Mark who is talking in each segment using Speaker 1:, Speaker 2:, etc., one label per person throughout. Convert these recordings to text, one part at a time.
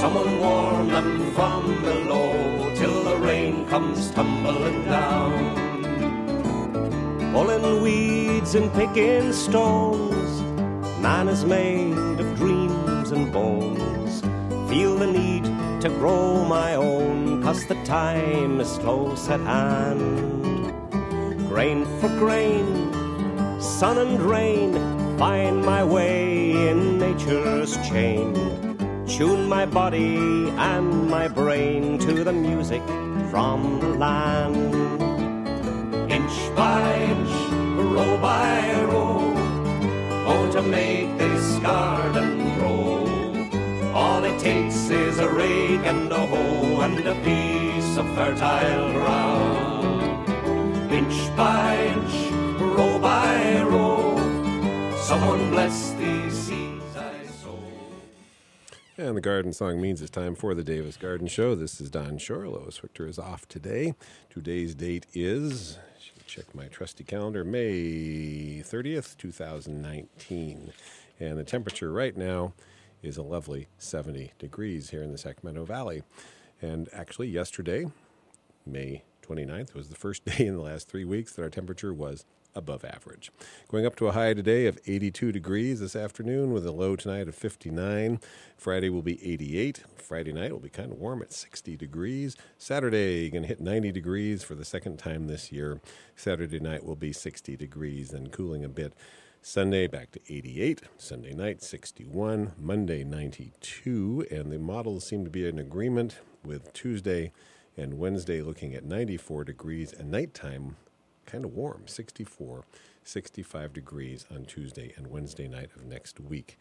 Speaker 1: Someone warm them from below till the rain comes tumbling down pulling weeds and picking stones. Man is made of dreams and bones. Feel the need to grow my own, cause the time is close at hand. Grain for grain, sun and rain, find my way in nature's chain. Tune my body and my brain to the music from the land inch by inch, row by row, oh, to make this garden grow. All it takes is a rake and a hoe and a piece of fertile ground. Inch by inch, row by row, someone bless
Speaker 2: And the garden song means it's time for the Davis Garden Show. This is Don Shore. Lois is off today. Today's date is, check my trusty calendar, May 30th, 2019. And the temperature right now is a lovely 70 degrees here in the Sacramento Valley. And actually, yesterday, May 29th was the first day in the last three weeks that our temperature was above average. Going up to a high today of 82 degrees this afternoon with a low tonight of 59. Friday will be 88. Friday night will be kind of warm at 60 degrees. Saturday going to hit 90 degrees for the second time this year. Saturday night will be 60 degrees and cooling a bit. Sunday back to 88. Sunday night 61. Monday 92. And the models seem to be in agreement with Tuesday and Wednesday looking at 94 degrees and nighttime kind of warm 64 65 degrees on tuesday and wednesday night of next week.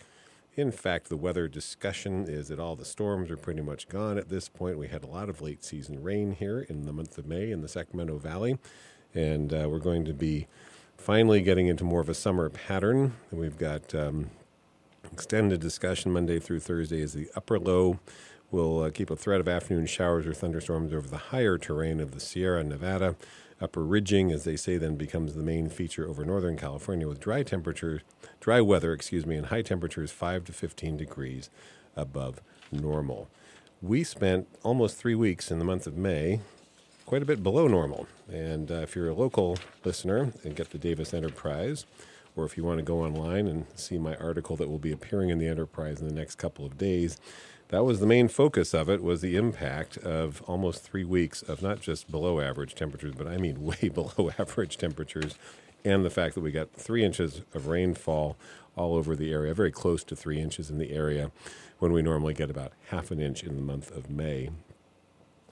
Speaker 2: In fact the weather discussion is that all the storms are pretty much gone at this point. We had a lot of late season rain here in the month of may in the sacramento valley and uh, we're going to be finally getting into more of a summer pattern. We've got um, extended discussion monday through thursday is the upper low will uh, keep a threat of afternoon showers or thunderstorms over the higher terrain of the sierra nevada Upper ridging, as they say, then becomes the main feature over northern California with dry temperature, dry weather, excuse me, and high temperatures 5 to 15 degrees above normal. We spent almost three weeks in the month of May, quite a bit below normal. And uh, if you're a local listener and get the Davis Enterprise, or if you want to go online and see my article that will be appearing in the Enterprise in the next couple of days, that was the main focus of it was the impact of almost three weeks of not just below average temperatures but i mean way below average temperatures and the fact that we got three inches of rainfall all over the area very close to three inches in the area when we normally get about half an inch in the month of may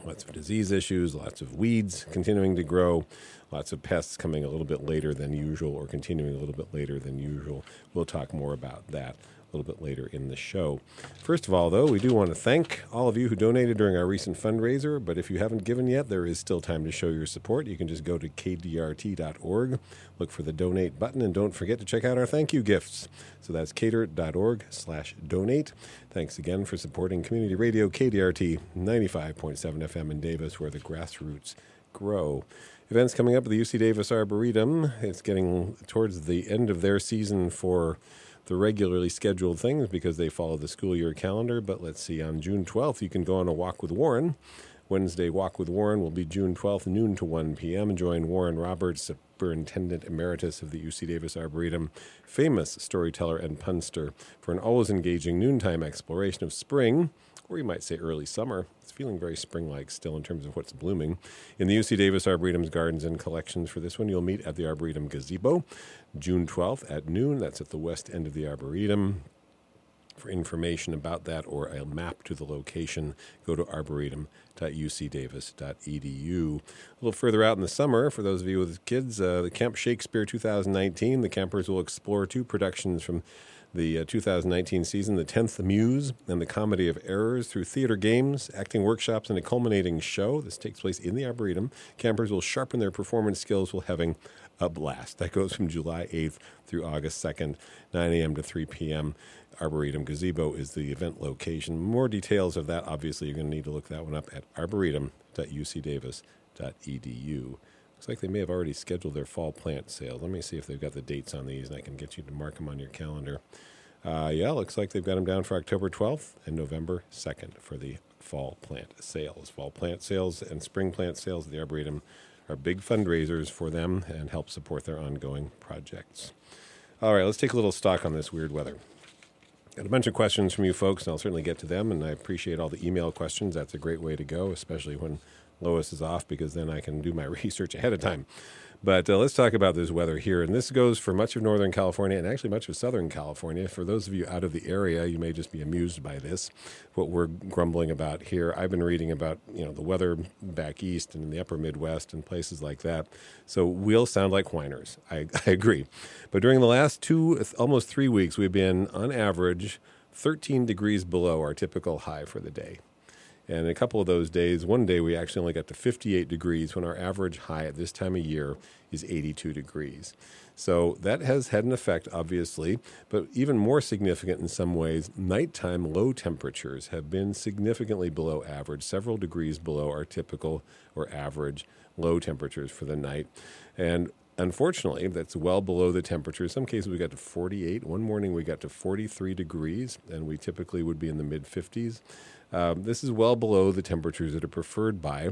Speaker 2: lots of disease issues lots of weeds continuing to grow lots of pests coming a little bit later than usual or continuing a little bit later than usual. We'll talk more about that little bit later in the show. First of all, though, we do want to thank all of you who donated during our recent fundraiser. But if you haven't given yet, there is still time to show your support. You can just go to kdrt.org, look for the donate button, and don't forget to check out our thank you gifts. So that's cater.org slash donate. Thanks again for supporting community radio KDRT 95.7 FM in Davis, where the grassroots grow. Events coming up at the UC Davis Arboretum. It's getting towards the end of their season for the regularly scheduled things because they follow the school year calendar. But let's see, on June 12th, you can go on a walk with Warren. Wednesday Walk with Warren will be June 12th, noon to 1 p.m. Join Warren Roberts, Superintendent Emeritus of the UC Davis Arboretum, famous storyteller and punster, for an always engaging noontime exploration of spring, or you might say early summer. It's feeling very spring like still in terms of what's blooming. In the UC Davis Arboretum's gardens and collections for this one, you'll meet at the Arboretum Gazebo, June 12th at noon. That's at the west end of the Arboretum. For information about that or a map to the location, go to arboretum.ucdavis.edu. A little further out in the summer, for those of you with kids, uh, the Camp Shakespeare 2019, the campers will explore two productions from the uh, 2019 season, The Tenth Muse and the Comedy of Errors, through theater games, acting workshops, and a culminating show. This takes place in the Arboretum. Campers will sharpen their performance skills while having a blast. That goes from July 8th through August 2nd, 9 a.m. to 3 p.m. Arboretum Gazebo is the event location. More details of that, obviously, you're going to need to look that one up at arboretum.ucdavis.edu. Looks like they may have already scheduled their fall plant sale. Let me see if they've got the dates on these, and I can get you to mark them on your calendar. Uh, yeah, looks like they've got them down for October 12th and November 2nd for the fall plant sales. Fall plant sales and spring plant sales at the Arboretum are big fundraisers for them and help support their ongoing projects. All right, let's take a little stock on this weird weather. Got a bunch of questions from you folks, and I'll certainly get to them. And I appreciate all the email questions. That's a great way to go, especially when Lois is off, because then I can do my research ahead of time. But uh, let's talk about this weather here. And this goes for much of Northern California and actually much of Southern California. For those of you out of the area, you may just be amused by this, what we're grumbling about here. I've been reading about, you know, the weather back east and in the upper Midwest and places like that. So we'll sound like whiners. I, I agree. But during the last two, almost three weeks, we've been on average 13 degrees below our typical high for the day. And a couple of those days, one day we actually only got to 58 degrees when our average high at this time of year is 82 degrees. So that has had an effect, obviously, but even more significant in some ways, nighttime low temperatures have been significantly below average, several degrees below our typical or average low temperatures for the night. And unfortunately, that's well below the temperature. In some cases, we got to 48. One morning, we got to 43 degrees, and we typically would be in the mid 50s. Um, this is well below the temperatures that are preferred by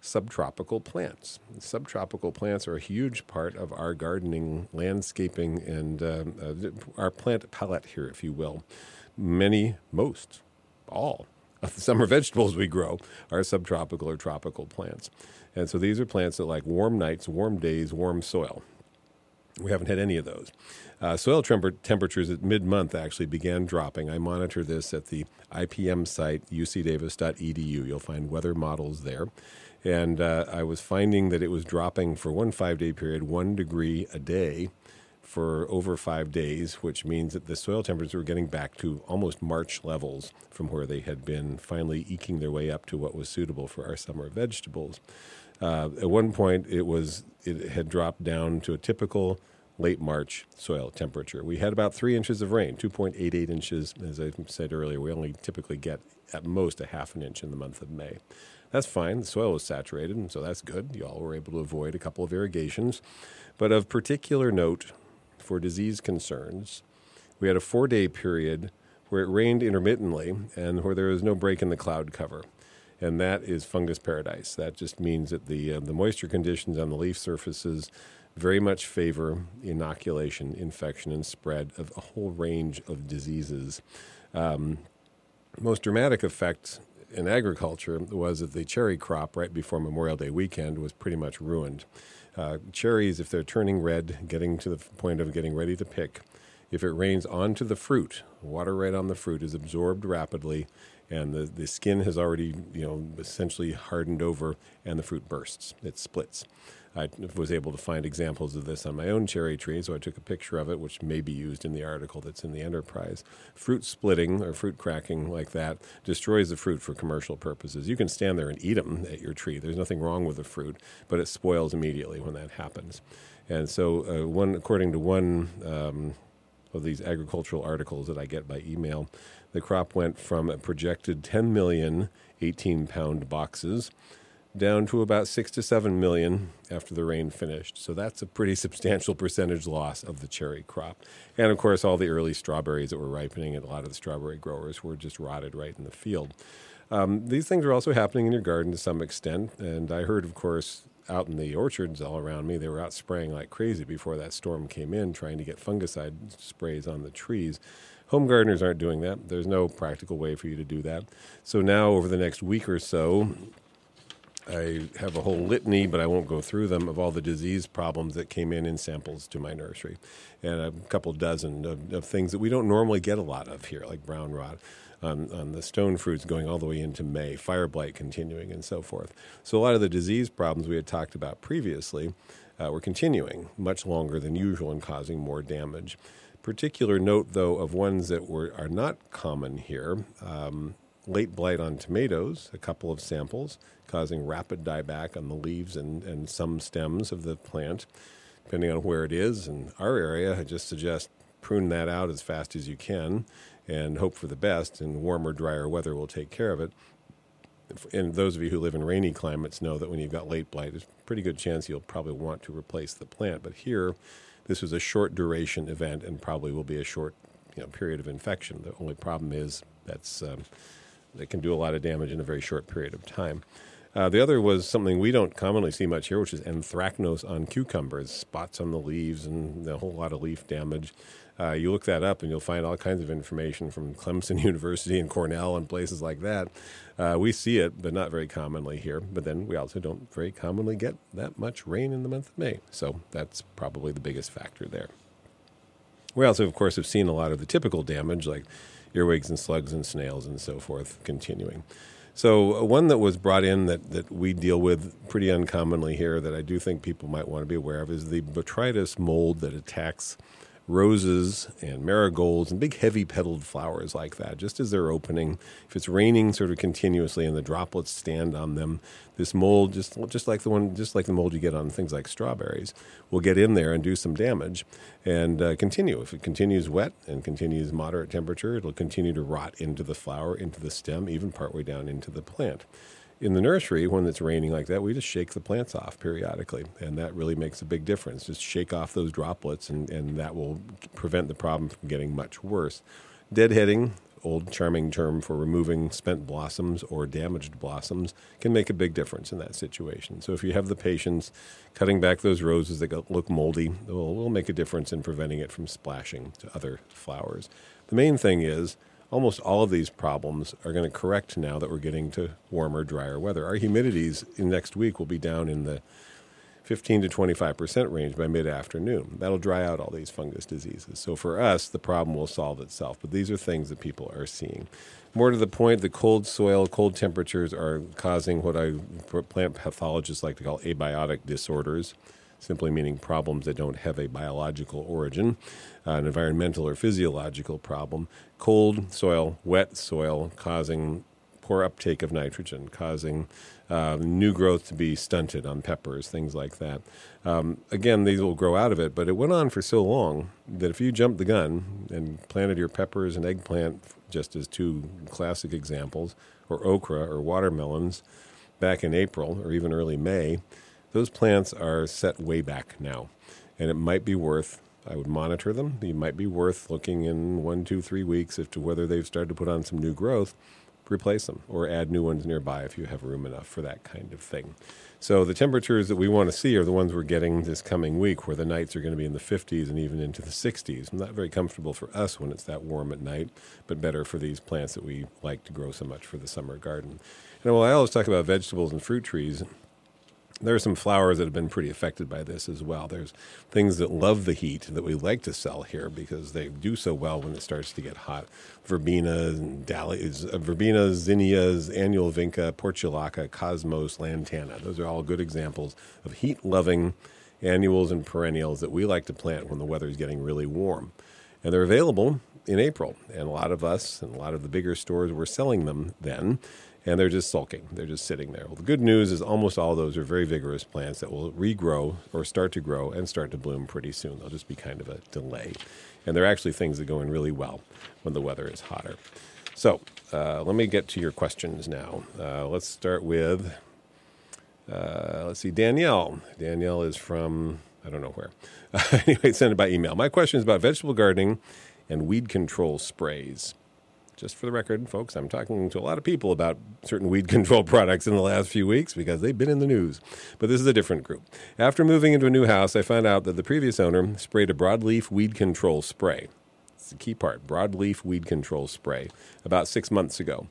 Speaker 2: subtropical plants. Subtropical plants are a huge part of our gardening, landscaping, and um, uh, our plant palette here, if you will. Many, most, all of the summer vegetables we grow are subtropical or tropical plants. And so these are plants that like warm nights, warm days, warm soil. We haven't had any of those. Uh, soil temper- temperatures at mid month actually began dropping. I monitor this at the IPM site, ucdavis.edu. You'll find weather models there. And uh, I was finding that it was dropping for one five day period, one degree a day for over five days, which means that the soil temperatures were getting back to almost March levels from where they had been, finally eking their way up to what was suitable for our summer vegetables. Uh, at one point, it was it had dropped down to a typical late March soil temperature. We had about three inches of rain, 2.88 inches. As I said earlier, we only typically get at most a half an inch in the month of May. That's fine. The soil was saturated, and so that's good. You all were able to avoid a couple of irrigations. But of particular note for disease concerns, we had a four day period where it rained intermittently and where there was no break in the cloud cover and that is fungus paradise. That just means that the uh, the moisture conditions on the leaf surfaces very much favor inoculation, infection, and spread of a whole range of diseases. Um, most dramatic effect in agriculture was that the cherry crop right before Memorial Day weekend was pretty much ruined. Uh, cherries, if they're turning red, getting to the point of getting ready to pick, if it rains onto the fruit, water right on the fruit is absorbed rapidly and the, the skin has already you know essentially hardened over and the fruit bursts it splits. I was able to find examples of this on my own cherry tree so i took a picture of it which may be used in the article that's in the enterprise. Fruit splitting or fruit cracking like that destroys the fruit for commercial purposes. You can stand there and eat them at your tree. There's nothing wrong with the fruit but it spoils immediately when that happens. And so uh, one according to one um, of these agricultural articles that I get by email, the crop went from a projected 10 million 18 pound boxes down to about 6 to 7 million after the rain finished. So that's a pretty substantial percentage loss of the cherry crop. And of course, all the early strawberries that were ripening, and a lot of the strawberry growers were just rotted right in the field. Um, these things are also happening in your garden to some extent. And I heard, of course, out in the orchards all around me, they were out spraying like crazy before that storm came in, trying to get fungicide sprays on the trees. Home gardeners aren't doing that. There's no practical way for you to do that. So now, over the next week or so, I have a whole litany, but I won't go through them, of all the disease problems that came in in samples to my nursery, and a couple dozen of, of things that we don't normally get a lot of here, like brown rot. On, on, the stone fruits going all the way into May, fire blight continuing, and so forth. So, a lot of the disease problems we had talked about previously uh, were continuing much longer than usual and causing more damage. Particular note, though, of ones that were are not common here. Um, late blight on tomatoes, a couple of samples, causing rapid dieback on the leaves and, and some stems of the plant, depending on where it is. In our area, I just suggest prune that out as fast as you can and hope for the best, and warmer, drier weather will take care of it. And those of you who live in rainy climates know that when you've got late blight, there's a pretty good chance you'll probably want to replace the plant. But here, this was a short duration event and probably will be a short you know, period of infection. The only problem is that's um, it can do a lot of damage in a very short period of time. Uh, the other was something we don't commonly see much here, which is anthracnose on cucumbers, spots on the leaves, and a whole lot of leaf damage. Uh, you look that up, and you'll find all kinds of information from Clemson University and Cornell and places like that. Uh, we see it, but not very commonly here. But then we also don't very commonly get that much rain in the month of May, so that's probably the biggest factor there. We also, of course, have seen a lot of the typical damage, like earwigs and slugs and snails and so forth continuing. So, uh, one that was brought in that, that we deal with pretty uncommonly here that I do think people might want to be aware of is the botrytis mold that attacks roses and marigolds and big heavy petaled flowers like that, just as they're opening. If it's raining sort of continuously and the droplets stand on them, this mold, just just like the one, just like the mold you get on things like strawberries, will get in there and do some damage and uh, continue. If it continues wet and continues moderate temperature, it'll continue to rot into the flower, into the stem, even partway down into the plant in the nursery, when it's raining like that, we just shake the plants off periodically, and that really makes a big difference. Just shake off those droplets, and, and that will prevent the problem from getting much worse. Deadheading, old charming term for removing spent blossoms or damaged blossoms, can make a big difference in that situation. So if you have the patience, cutting back those roses that look moldy will, will make a difference in preventing it from splashing to other flowers. The main thing is almost all of these problems are going to correct now that we're getting to warmer, drier weather. Our humidities in next week will be down in the 15 to 25 percent range by mid afternoon. That'll dry out all these fungus diseases. So for us, the problem will solve itself. But these are things that people are seeing. More to the point, the cold soil, cold temperatures are causing what I plant pathologists like to call abiotic disorders simply meaning problems that don't have a biological origin, uh, an environmental or physiological problem. Cold soil, wet soil, causing poor uptake of nitrogen, causing uh, new growth to be stunted on peppers, things like that. Um, again, these will grow out of it, but it went on for so long that if you jumped the gun and planted your peppers and eggplant, just as two classic examples, or okra or watermelons back in April or even early May, those plants are set way back now, and it might be worth. I would monitor them. It might be worth looking in one, two, three weeks as to whether they've started to put on some new growth, replace them, or add new ones nearby if you have room enough for that kind of thing. So the temperatures that we want to see are the ones we're getting this coming week, where the nights are going to be in the 50s and even into the 60s. Not very comfortable for us when it's that warm at night, but better for these plants that we like to grow so much for the summer garden. And while I always talk about vegetables and fruit trees, there are some flowers that have been pretty affected by this as well. There's things that love the heat that we like to sell here because they do so well when it starts to get hot. Verbena, dahlias, uh, verbena, zinnias, annual vinca, portulaca, cosmos, lantana. Those are all good examples of heat-loving annuals and perennials that we like to plant when the weather is getting really warm. And they're available in April. And a lot of us and a lot of the bigger stores were selling them then and they're just sulking. They're just sitting there. Well, the good news is almost all those are very vigorous plants that will regrow or start to grow and start to bloom pretty soon. They'll just be kind of a delay. And they're actually things that go in really well when the weather is hotter. So uh, let me get to your questions now. Uh, let's start with, uh, let's see, Danielle. Danielle is from, I don't know where. anyway, send it by email. My question is about vegetable gardening and weed control sprays just for the record, folks, I'm talking to a lot of people about certain weed control products in the last few weeks because they've been in the news. But this is a different group. After moving into a new house, I found out that the previous owner sprayed a broadleaf weed control spray. It's the key part broadleaf weed control spray about six months ago.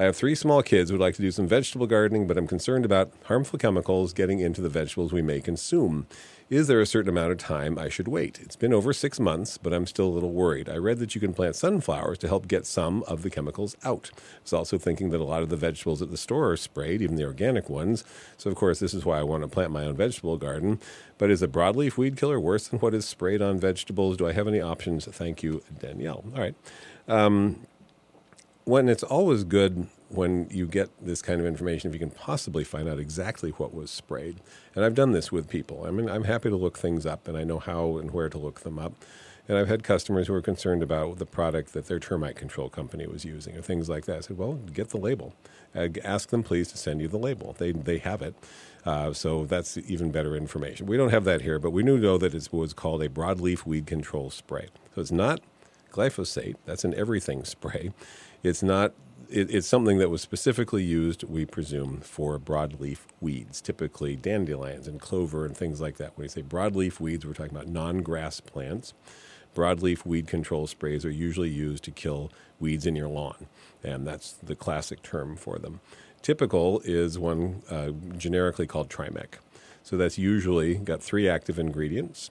Speaker 2: I have three small kids who would like to do some vegetable gardening, but I'm concerned about harmful chemicals getting into the vegetables we may consume. Is there a certain amount of time I should wait? It's been over six months, but I'm still a little worried. I read that you can plant sunflowers to help get some of the chemicals out. I was also thinking that a lot of the vegetables at the store are sprayed, even the organic ones. So, of course, this is why I want to plant my own vegetable garden. But is a broadleaf weed killer worse than what is sprayed on vegetables? Do I have any options? Thank you, Danielle. All right. Um, when it's always good when you get this kind of information, if you can possibly find out exactly what was sprayed. And I've done this with people. I mean, I'm happy to look things up, and I know how and where to look them up. And I've had customers who are concerned about the product that their termite control company was using or things like that. I said, well, get the label. Ask them, please, to send you the label. They, they have it. Uh, so that's even better information. We don't have that here, but we do know that it was called a broadleaf weed control spray. So it's not glyphosate, that's an everything spray. It's not it, it's something that was specifically used, we presume, for broadleaf weeds, typically dandelions and clover and things like that. When we say broadleaf weeds, we're talking about non grass plants. Broadleaf weed control sprays are usually used to kill weeds in your lawn, and that's the classic term for them. Typical is one uh, generically called Trimec. So that's usually got three active ingredients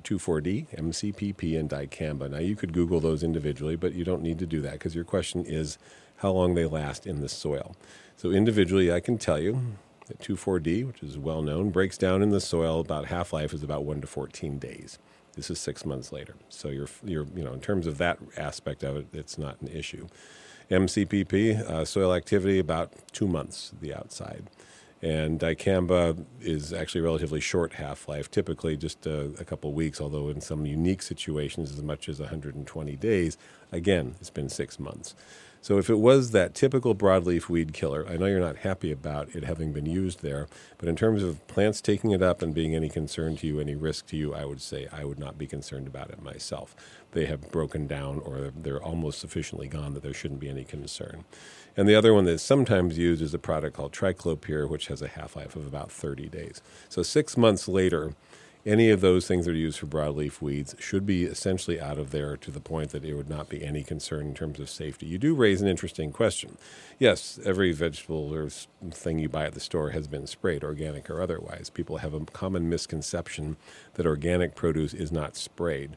Speaker 2: 2,4-D, MCPP, and dicamba. Now, you could Google those individually, but you don't need to do that because your question is how long they last in the soil. So individually, I can tell you that 2,4-D, which is well known, breaks down in the soil. About half life is about one to 14 days. This is six months later. So you're, you're, you know, in terms of that aspect of it, it's not an issue. MCPP, uh, soil activity, about two months the outside. And dicamba is actually a relatively short half life, typically just a, a couple weeks, although in some unique situations, as much as 120 days. Again, it's been six months. So if it was that typical broadleaf weed killer, I know you're not happy about it having been used there, but in terms of plants taking it up and being any concern to you, any risk to you, I would say I would not be concerned about it myself. They have broken down or they're almost sufficiently gone that there shouldn't be any concern. And the other one that's sometimes used is a product called Triclopyr, which has a half life of about 30 days. So six months later, any of those things that are used for broadleaf weeds should be essentially out of there to the point that it would not be any concern in terms of safety. You do raise an interesting question. Yes, every vegetable or thing you buy at the store has been sprayed, organic or otherwise. People have a common misconception that organic produce is not sprayed.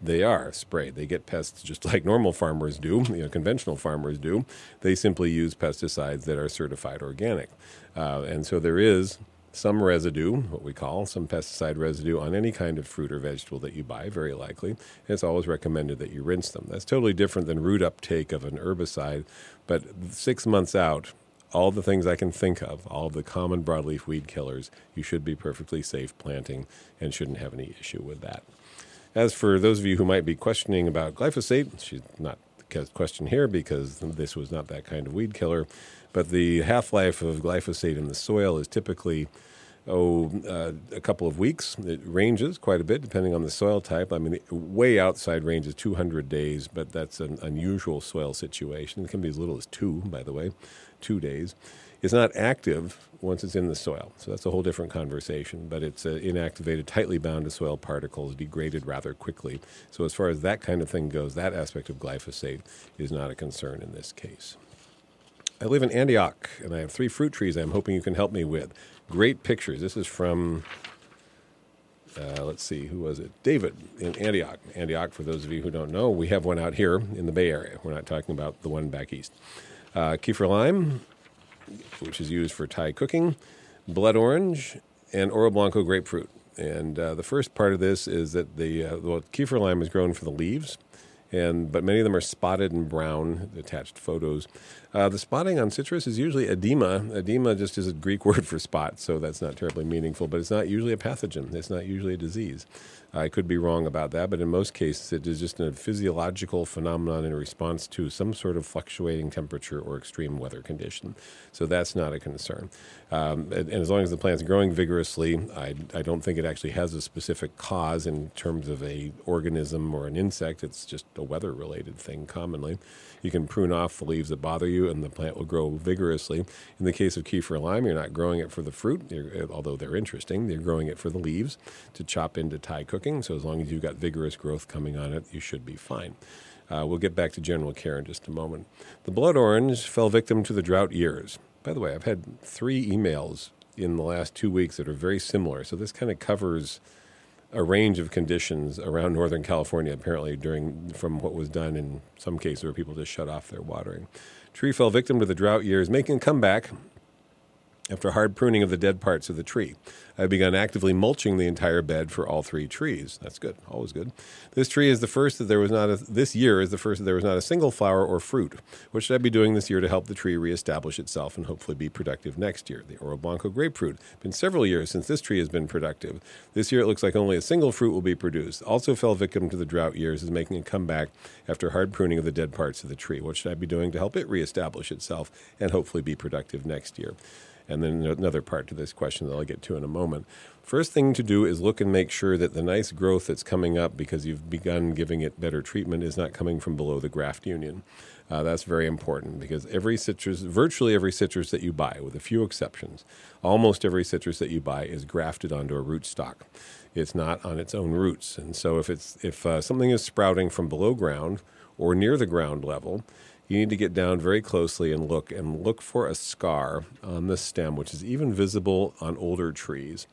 Speaker 2: They are sprayed. They get pests just like normal farmers do, you know, conventional farmers do. They simply use pesticides that are certified organic. Uh, and so there is some residue, what we call some pesticide residue, on any kind of fruit or vegetable that you buy, very likely. And it's always recommended that you rinse them. That's totally different than root uptake of an herbicide. But six months out, all the things I can think of, all of the common broadleaf weed killers, you should be perfectly safe planting and shouldn't have any issue with that. As for those of you who might be questioning about glyphosate, she's not question here because this was not that kind of weed killer. But the half life of glyphosate in the soil is typically oh, uh, a couple of weeks. It ranges quite a bit depending on the soil type. I mean, way outside range is 200 days, but that's an unusual soil situation. It can be as little as two, by the way, two days. It's not active once it's in the soil, so that's a whole different conversation. But it's uh, inactivated, tightly bound to soil particles, degraded rather quickly. So as far as that kind of thing goes, that aspect of glyphosate is not a concern in this case. I live in Antioch, and I have three fruit trees I'm hoping you can help me with. Great pictures. This is from, uh, let's see, who was it? David in Antioch. Antioch, for those of you who don't know, we have one out here in the Bay Area. We're not talking about the one back east. Uh, Kaffir lime, which is used for Thai cooking, blood orange, and Oro Blanco grapefruit. And uh, the first part of this is that the uh, well, Kaffir lime is grown for the leaves and but many of them are spotted and brown. Attached photos. Uh, the spotting on citrus is usually edema. Edema just is a Greek word for spot, so that's not terribly meaningful. But it's not usually a pathogen. It's not usually a disease. I could be wrong about that, but in most cases, it is just a physiological phenomenon in response to some sort of fluctuating temperature or extreme weather condition. So that's not a concern. Um, and, and, as long as the plant's growing vigorously, I, I don't think it actually has a specific cause in terms of a organism or an insect. It's just a weather-related thing commonly. You can prune off the leaves that bother you, and the plant will grow vigorously. In the case of kaffir lime, you're not growing it for the fruit, although they're interesting. You're growing it for the leaves to chop into Thai cooking. So as long as you've got vigorous growth coming on it, you should be fine. Uh, we'll get back to general care in just a moment. The blood orange fell victim to the drought years. By the way, I've had three emails in the last two weeks that are very similar. So this kind of covers a range of conditions around Northern California, apparently, during from what was done in some cases where people just shut off their watering. Tree fell victim to the drought years, making a comeback after hard pruning of the dead parts of the tree. I've begun actively mulching the entire bed for all three trees. That's good, always good. This tree is the first that there was not a, this year is the first that there was not a single flower or fruit. What should I be doing this year to help the tree reestablish itself and hopefully be productive next year? The Oro Blanco grapefruit. Been several years since this tree has been productive. This year it looks like only a single fruit will be produced. Also fell victim to the drought years is making a comeback after hard pruning of the dead parts of the tree. What should I be doing to help it reestablish itself and hopefully be productive next year? And then another part to this question that I'll get to in a moment. First thing to do is look and make sure that the nice growth that's coming up because you've begun giving it better treatment is not coming from below the graft union. Uh, that's very important because every citrus, virtually every citrus that you buy, with a few exceptions, almost every citrus that you buy is grafted onto a rootstock. It's not on its own roots, and so if it's if uh, something is sprouting from below ground or near the ground level, you need to get down very closely and look and look for a scar on the stem, which is even visible on older trees.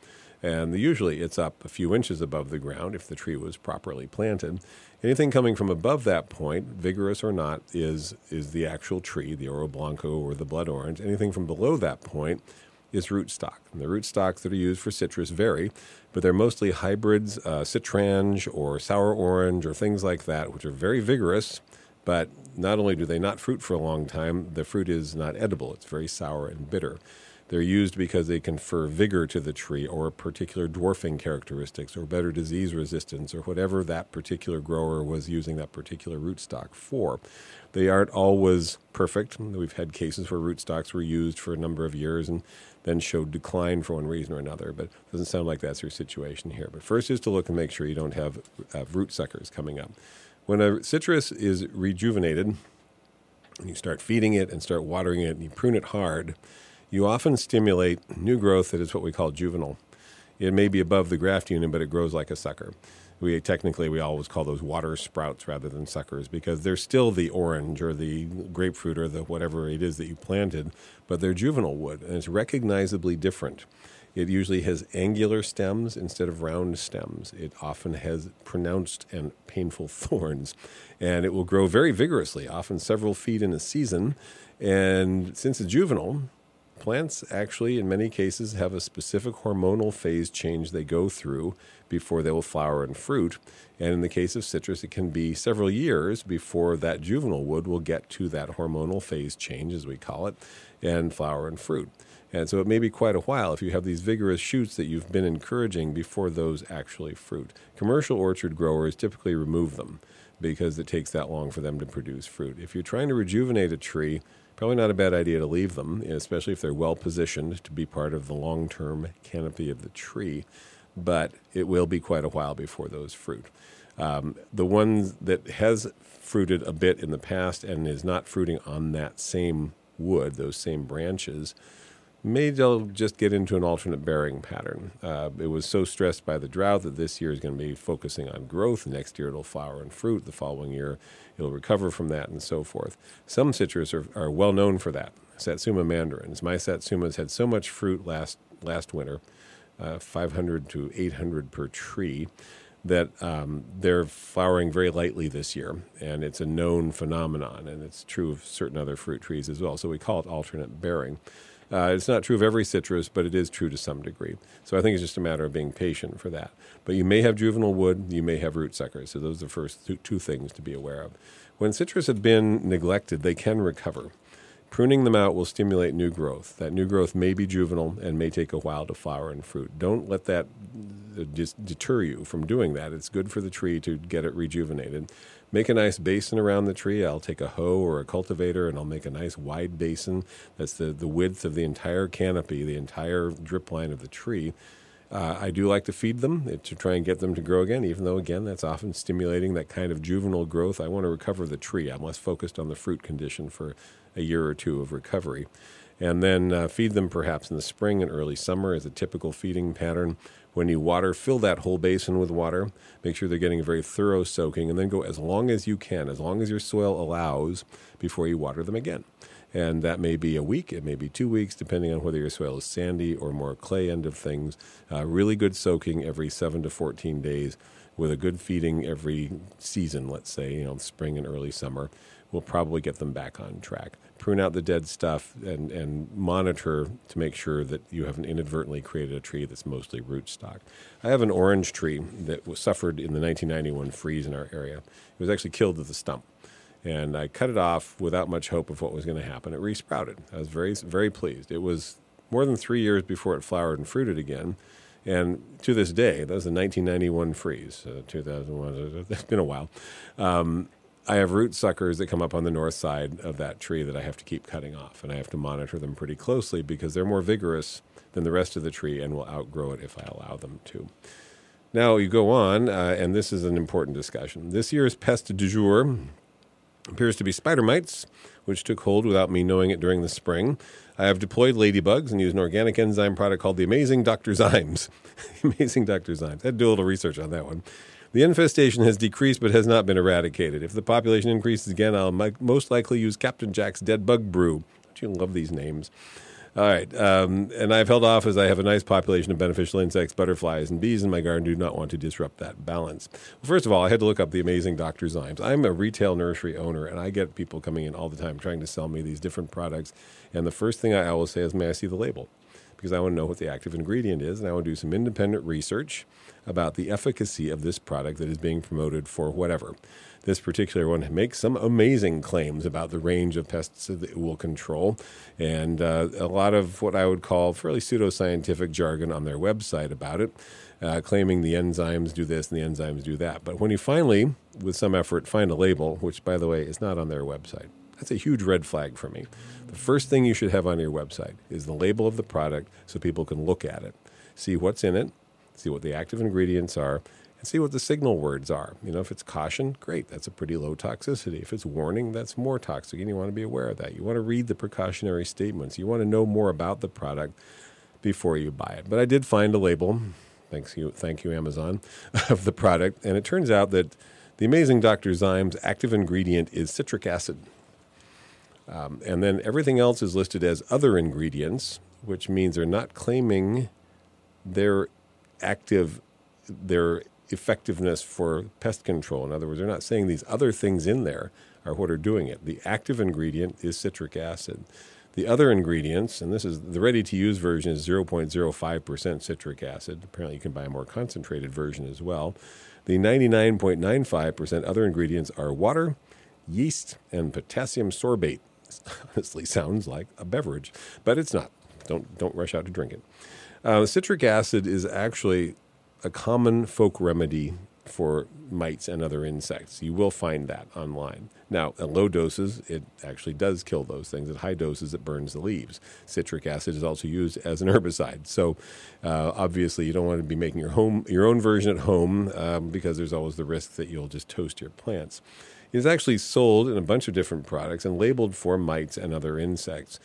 Speaker 2: And usually it's up a few inches above the ground if the tree was properly planted. Anything coming from above that point, vigorous or not, is, is the actual tree, the Oro Blanco or the blood orange. Anything from below that point is rootstock. And the rootstocks that are used for citrus vary, but they're mostly hybrids, uh, citrange or sour orange or things like that, which are very vigorous but not only do they not fruit for a long time, the fruit is not edible. It's very sour and bitter. They're used because they confer vigor to the tree or particular dwarfing characteristics or better disease resistance or whatever that particular grower was using that particular rootstock for. They aren't always perfect. We've had cases where rootstocks were used for a number of years and then showed decline for one reason or another, but it doesn't sound like that's your situation here. But first is to look and make sure you don't have uh, root suckers coming up. When a citrus is rejuvenated, and you start feeding it and start watering it and you prune it hard, you often stimulate new growth that is what we call juvenile. It may be above the graft union, but it grows like a sucker. We technically we always call those water sprouts rather than suckers because they're still the orange or the grapefruit or the whatever it is that you planted, but they're juvenile wood and it's recognizably different. It usually has angular stems instead of round stems. It often has pronounced and painful thorns, and it will grow very vigorously, often several feet in a season. And since it's juvenile, plants actually, in many cases, have a specific hormonal phase change they go through before they will flower and fruit. And in the case of citrus, it can be several years before that juvenile wood will get to that hormonal phase change, as we call it, and flower and fruit. And so it may be quite a while if you have these vigorous shoots that you've been encouraging before those actually fruit. Commercial orchard growers typically remove them because it takes that long for them to produce fruit. If you're trying to rejuvenate a tree, probably not a bad idea to leave them, especially if they're well positioned to be part of the long term canopy of the tree. But it will be quite a while before those fruit. Um, the one that has fruited a bit in the past and is not fruiting on that same wood, those same branches, Maybe they'll just get into an alternate bearing pattern. Uh, it was so stressed by the drought that this year is going to be focusing on growth. Next year it'll flower and fruit. The following year it'll recover from that and so forth. Some citrus are, are well known for that. Satsuma mandarins. My satsumas had so much fruit last last winter, uh, 500 to 800 per tree, that um, they're flowering very lightly this year, and it's a known phenomenon, and it's true of certain other fruit trees as well. So we call it alternate bearing. Uh, it's not true of every citrus, but it is true to some degree. So I think it's just a matter of being patient for that. But you may have juvenile wood, you may have root suckers. So those are the first two, two things to be aware of. When citrus have been neglected, they can recover. Pruning them out will stimulate new growth. That new growth may be juvenile and may take a while to flower and fruit. Don't let that uh, deter you from doing that. It's good for the tree to get it rejuvenated. Make a nice basin around the tree. I'll take a hoe or a cultivator and I'll make a nice wide basin that's the, the width of the entire canopy, the entire drip line of the tree. Uh, I do like to feed them uh, to try and get them to grow again, even though, again, that's often stimulating that kind of juvenile growth. I want to recover the tree. I'm less focused on the fruit condition for a year or two of recovery. And then uh, feed them perhaps in the spring and early summer as a typical feeding pattern. When you water, fill that whole basin with water. Make sure they're getting a very thorough soaking, and then go as long as you can, as long as your soil allows, before you water them again. And that may be a week, it may be two weeks, depending on whether your soil is sandy or more clay end of things. Uh, really good soaking every 7 to 14 days with a good feeding every season, let's say, you know, spring and early summer, will probably get them back on track. Prune out the dead stuff and, and monitor to make sure that you haven't inadvertently created a tree that's mostly rootstock. I have an orange tree that was suffered in the 1991 freeze in our area. It was actually killed at the stump. And I cut it off without much hope of what was going to happen. It resprouted. I was very, very pleased. It was more than three years before it flowered and fruited again. And to this day, that was the 1991 freeze, uh, 2001, it's been a while. Um, I have root suckers that come up on the north side of that tree that I have to keep cutting off, and I have to monitor them pretty closely because they're more vigorous than the rest of the tree and will outgrow it if I allow them to. Now you go on, uh, and this is an important discussion. This year's pest du jour appears to be spider mites, which took hold without me knowing it during the spring. I have deployed ladybugs and used an organic enzyme product called the Amazing Dr. Zymes. Amazing Dr. Zymes. I had to do a little research on that one. The infestation has decreased but has not been eradicated. If the population increases again, I'll most likely use Captain Jack's Dead Bug Brew. Don't you love these names? All right. Um, and I've held off as I have a nice population of beneficial insects, butterflies, and bees in my garden. Do not want to disrupt that balance. Well, first of all, I had to look up the amazing Dr. Zymes. I'm a retail nursery owner, and I get people coming in all the time trying to sell me these different products. And the first thing I always say is, may I see the label? Because I want to know what the active ingredient is, and I want to do some independent research about the efficacy of this product that is being promoted for whatever. This particular one makes some amazing claims about the range of pests that it will control, and uh, a lot of what I would call fairly pseudoscientific jargon on their website about it, uh, claiming the enzymes do this and the enzymes do that. But when you finally, with some effort, find a label, which by the way is not on their website, that's a huge red flag for me. The first thing you should have on your website is the label of the product so people can look at it, see what's in it, see what the active ingredients are, and see what the signal words are. You know, if it's caution, great, that's a pretty low toxicity. If it's warning, that's more toxic, and you want to be aware of that. You want to read the precautionary statements. You want to know more about the product before you buy it. But I did find a label, thanks you, thank you, Amazon, of the product, and it turns out that the amazing Dr. Zymes active ingredient is citric acid. Um, and then everything else is listed as other ingredients, which means they're not claiming their active, their effectiveness for pest control. In other words, they're not saying these other things in there are what are doing it. The active ingredient is citric acid. The other ingredients, and this is the ready to use version, is 0.05% citric acid. Apparently, you can buy a more concentrated version as well. The 99.95% other ingredients are water, yeast, and potassium sorbate. This honestly sounds like a beverage, but it's not. Don't, don't rush out to drink it. Uh, citric acid is actually a common folk remedy for mites and other insects. You will find that online. Now, at low doses, it actually does kill those things. At high doses, it burns the leaves. Citric acid is also used as an herbicide. So, uh, obviously, you don't want to be making your home your own version at home um, because there's always the risk that you'll just toast your plants. It is actually sold in a bunch of different products and labeled for mites and other insects.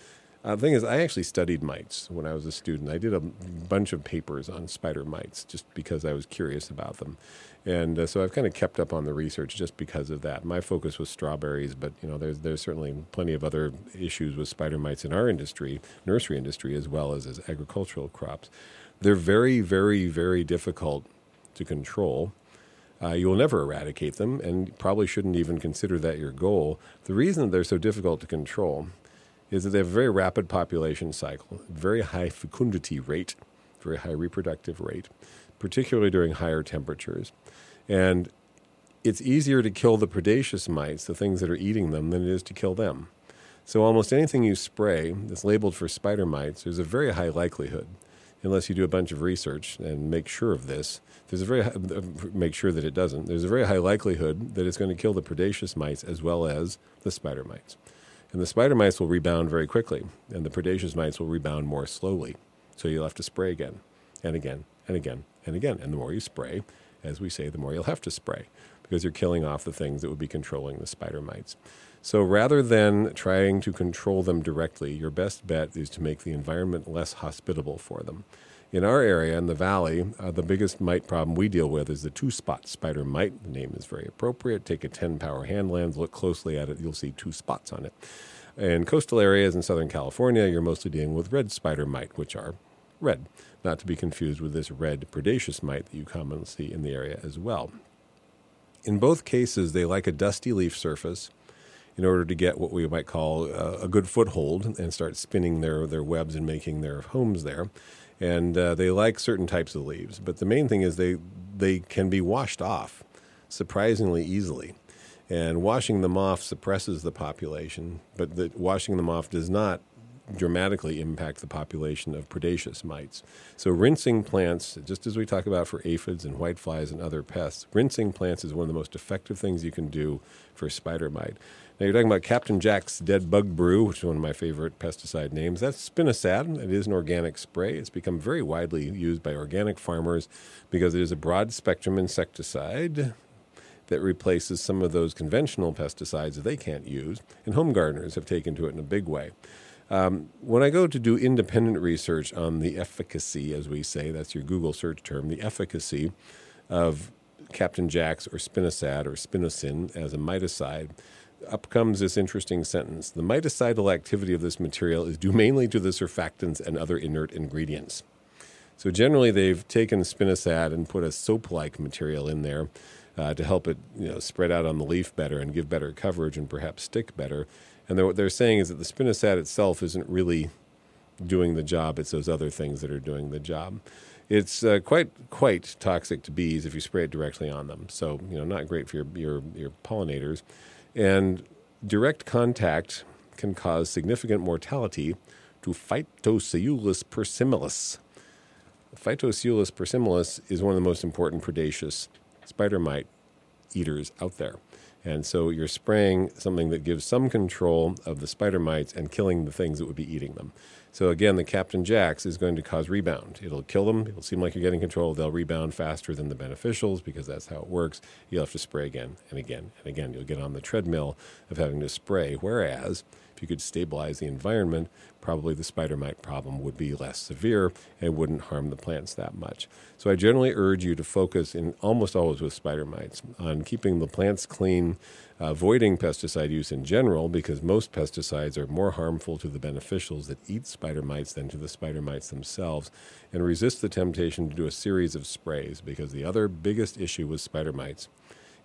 Speaker 2: Uh, the thing is, I actually studied mites when I was a student. I did a bunch of papers on spider mites just because I was curious about them. And uh, so I've kind of kept up on the research just because of that. My focus was strawberries, but you know, there's there's certainly plenty of other issues with spider mites in our industry, nursery industry, as well as as agricultural crops. They're very, very, very difficult to control. Uh, you will never eradicate them, and probably shouldn't even consider that your goal. The reason they're so difficult to control is that they have a very rapid population cycle, very high fecundity rate, very high reproductive rate, particularly during higher temperatures. And it's easier to kill the predaceous mites, the things that are eating them, than it is to kill them. So almost anything you spray that's labeled for spider mites, there's a very high likelihood, unless you do a bunch of research and make sure of this. There's a very high, uh, make sure that it doesn't. There's a very high likelihood that it's going to kill the predaceous mites as well as the spider mites. And the spider mites will rebound very quickly, and the predaceous mites will rebound more slowly. So you'll have to spray again and again and again and again. And the more you spray, as we say, the more you'll have to spray because you're killing off the things that would be controlling the spider mites. So rather than trying to control them directly, your best bet is to make the environment less hospitable for them. In our area, in the valley, uh, the biggest mite problem we deal with is the two spot spider mite. The name is very appropriate. Take a 10 power hand lens, look closely at it, you'll see two spots on it. In coastal areas in Southern California, you're mostly dealing with red spider mite, which are red, not to be confused with this red predaceous mite that you commonly see in the area as well. In both cases, they like a dusty leaf surface in order to get what we might call a, a good foothold and start spinning their, their webs and making their homes there. And uh, they like certain types of leaves, but the main thing is they, they can be washed off surprisingly easily. And washing them off suppresses the population, but the, washing them off does not dramatically impact the population of predaceous mites. So, rinsing plants, just as we talk about for aphids and whiteflies and other pests, rinsing plants is one of the most effective things you can do for spider mite. Now, you're talking about Captain Jack's Dead Bug Brew, which is one of my favorite pesticide names. That's spinosad. It is an organic spray. It's become very widely used by organic farmers because it is a broad spectrum insecticide that replaces some of those conventional pesticides that they can't use, and home gardeners have taken to it in a big way. Um, when I go to do independent research on the efficacy, as we say, that's your Google search term, the efficacy of Captain Jack's or spinosad or spinosyn as a miticide, up comes this interesting sentence. The miticidal activity of this material is due mainly to the surfactants and other inert ingredients. So generally, they've taken spinosad and put a soap-like material in there uh, to help it you know, spread out on the leaf better and give better coverage and perhaps stick better. And what they're saying is that the spinosad itself isn't really doing the job; it's those other things that are doing the job. It's uh, quite quite toxic to bees if you spray it directly on them. So you know, not great for your your, your pollinators, and direct contact can cause significant mortality to Phytoseiulus persimilis. Phytoseiulus persimilis is one of the most important predaceous spider mite eaters out there. And so you're spraying something that gives some control of the spider mites and killing the things that would be eating them. So again, the Captain Jacks is going to cause rebound. It'll kill them. It'll seem like you're getting control. They'll rebound faster than the beneficials because that's how it works. You'll have to spray again and again and again. You'll get on the treadmill of having to spray. Whereas if you could stabilize the environment, probably the spider mite problem would be less severe and wouldn't harm the plants that much. So I generally urge you to focus in almost always with spider mites on keeping the plants clean, avoiding pesticide use in general because most pesticides are more harmful to the beneficials that eat spider mites than to the spider mites themselves, and resist the temptation to do a series of sprays because the other biggest issue with spider mites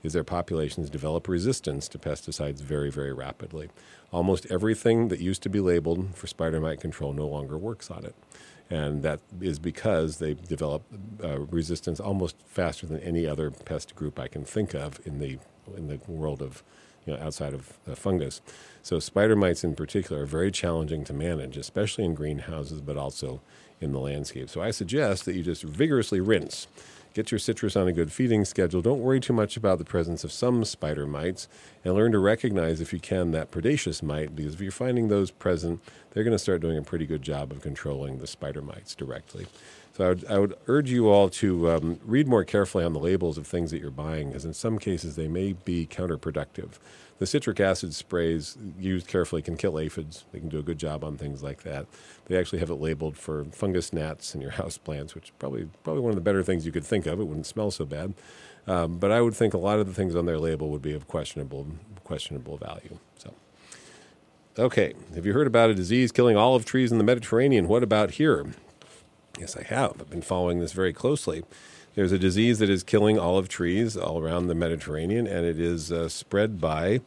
Speaker 2: is their populations develop resistance to pesticides very, very rapidly. Almost everything that used to be labeled for spider mite control no longer works on it. And that is because they develop uh, resistance almost faster than any other pest group I can think of in the, in the world of you know, outside of uh, fungus. So spider mites in particular are very challenging to manage, especially in greenhouses, but also in the landscape. So I suggest that you just vigorously rinse Get your citrus on a good feeding schedule. Don't worry too much about the presence of some spider mites and learn to recognize, if you can, that predaceous mite because if you're finding those present, they're going to start doing a pretty good job of controlling the spider mites directly. So I would, I would urge you all to um, read more carefully on the labels of things that you're buying, because in some cases they may be counterproductive. The citric acid sprays used carefully can kill aphids. They can do a good job on things like that. They actually have it labeled for fungus gnats in your house plants, which is probably probably one of the better things you could think of. It wouldn't smell so bad. Um, but I would think a lot of the things on their label would be of questionable questionable value. So. Okay, have you heard about a disease killing olive trees in the Mediterranean? What about here? Yes, I have. I've been following this very closely. There's a disease that is killing olive trees all around the Mediterranean, and it is uh, spread by,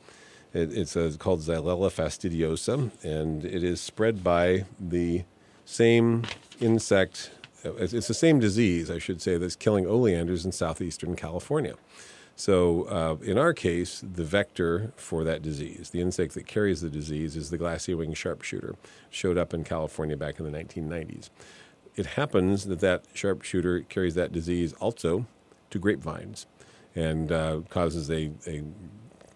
Speaker 2: it, it's uh, called Xylella fastidiosa, and it is spread by the same insect. Uh, it's, it's the same disease, I should say, that's killing oleanders in southeastern California. So, uh, in our case, the vector for that disease, the insect that carries the disease, is the glassy wing sharpshooter. Showed up in California back in the 1990s it happens that that sharpshooter carries that disease also to grapevines and uh, causes a, a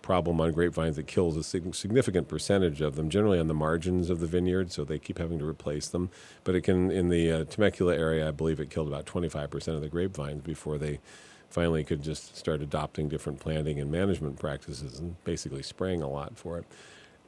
Speaker 2: problem on grapevines that kills a significant percentage of them, generally on the margins of the vineyard, so they keep having to replace them. But it can, in the uh, Temecula area, I believe it killed about 25% of the grapevines before they finally could just start adopting different planting and management practices and basically spraying a lot for it.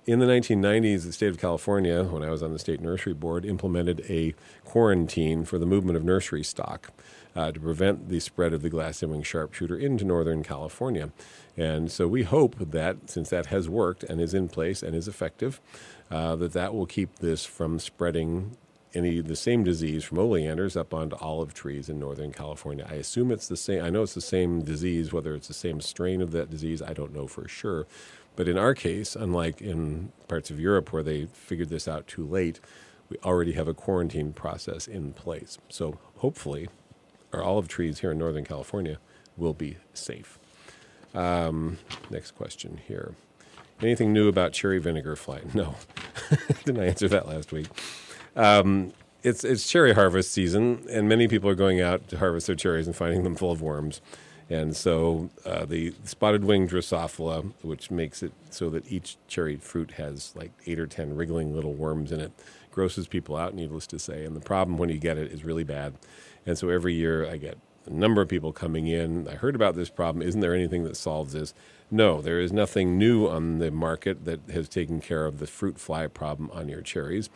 Speaker 2: In the 1990s, the state of California, when I was on the state nursery board, implemented a quarantine for the movement of nursery stock uh, to prevent the spread of the glassy wing sharpshooter into Northern California. And so we hope that, since that has worked and is in place and is effective, uh, that that will keep this from spreading any the same disease from oleanders up onto olive trees in Northern California. I assume it's the same. I know it's the same disease. Whether it's the same strain of that disease, I don't know for sure. But in our case, unlike in parts of Europe where they figured this out too late, we already have a quarantine process in place. So hopefully, our olive trees here in Northern California will be safe. Um, next question here. Anything new about cherry vinegar fly? No. Didn't I answer that last week? Um, it's it's cherry harvest season, and many people are going out to harvest their cherries and finding them full of worms. And so uh, the spotted wing Drosophila, which makes it so that each cherry fruit has like eight or ten wriggling little worms in it, grosses people out, needless to say. And the problem when you get it is really bad. And so every year I get a number of people coming in. I heard about this problem. Isn't there anything that solves this? No, there is nothing new on the market that has taken care of the fruit fly problem on your cherries.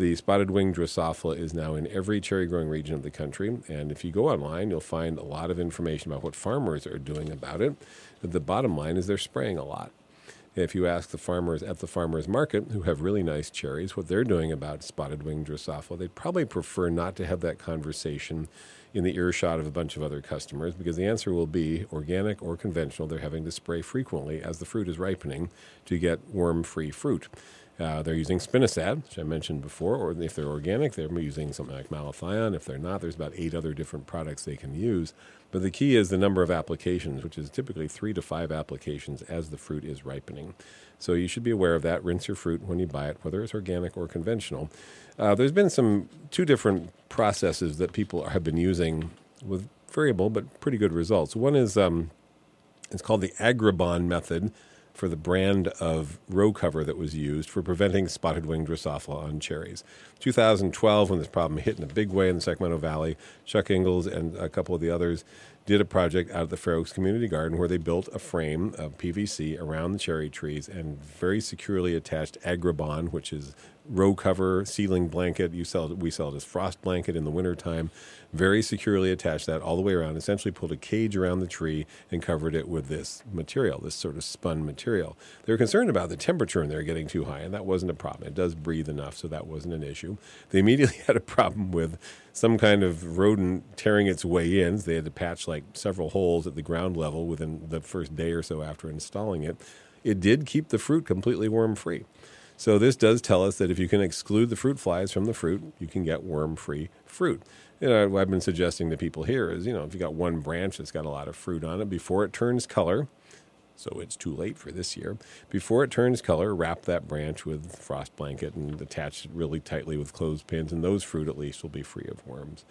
Speaker 2: The spotted wing Drosophila is now in every cherry growing region of the country. And if you go online, you'll find a lot of information about what farmers are doing about it. The bottom line is they're spraying a lot. If you ask the farmers at the farmers market who have really nice cherries what they're doing about spotted wing Drosophila, they'd probably prefer not to have that conversation in the earshot of a bunch of other customers because the answer will be organic or conventional. They're having to spray frequently as the fruit is ripening to get worm free fruit. Uh, they're using spinosad, which I mentioned before, or if they're organic, they're using something like malathion. If they're not, there's about eight other different products they can use. But the key is the number of applications, which is typically three to five applications as the fruit is ripening. So you should be aware of that. Rinse your fruit when you buy it, whether it's organic or conventional. Uh, there's been some two different processes that people have been using with variable but pretty good results. One is um, it's called the Agribon method for the brand of row cover that was used for preventing spotted wing Drosophila on cherries. 2012, when this problem hit in a big way in the Sacramento Valley, Chuck Ingels and a couple of the others did a project out of the Fair Oaks Community Garden where they built a frame of PVC around the cherry trees and very securely attached Agribon, which is row cover, ceiling blanket. You sell we sell it as frost blanket in the wintertime. Very securely attached that all the way around. Essentially pulled a cage around the tree and covered it with this material, this sort of spun material. They were concerned about the temperature in there getting too high, and that wasn't a problem. It does breathe enough, so that wasn't an issue. They immediately had a problem with some kind of rodent tearing its way in. They had to patch like several holes at the ground level within the first day or so after installing it. It did keep the fruit completely worm free. So this does tell us that if you can exclude the fruit flies from the fruit, you can get worm-free fruit. You know, what I've been suggesting to people here is, you know, if you got one branch that's got a lot of fruit on it, before it turns color, so it's too late for this year. Before it turns color, wrap that branch with frost blanket and attach it really tightly with clothespins, and those fruit at least will be free of worms.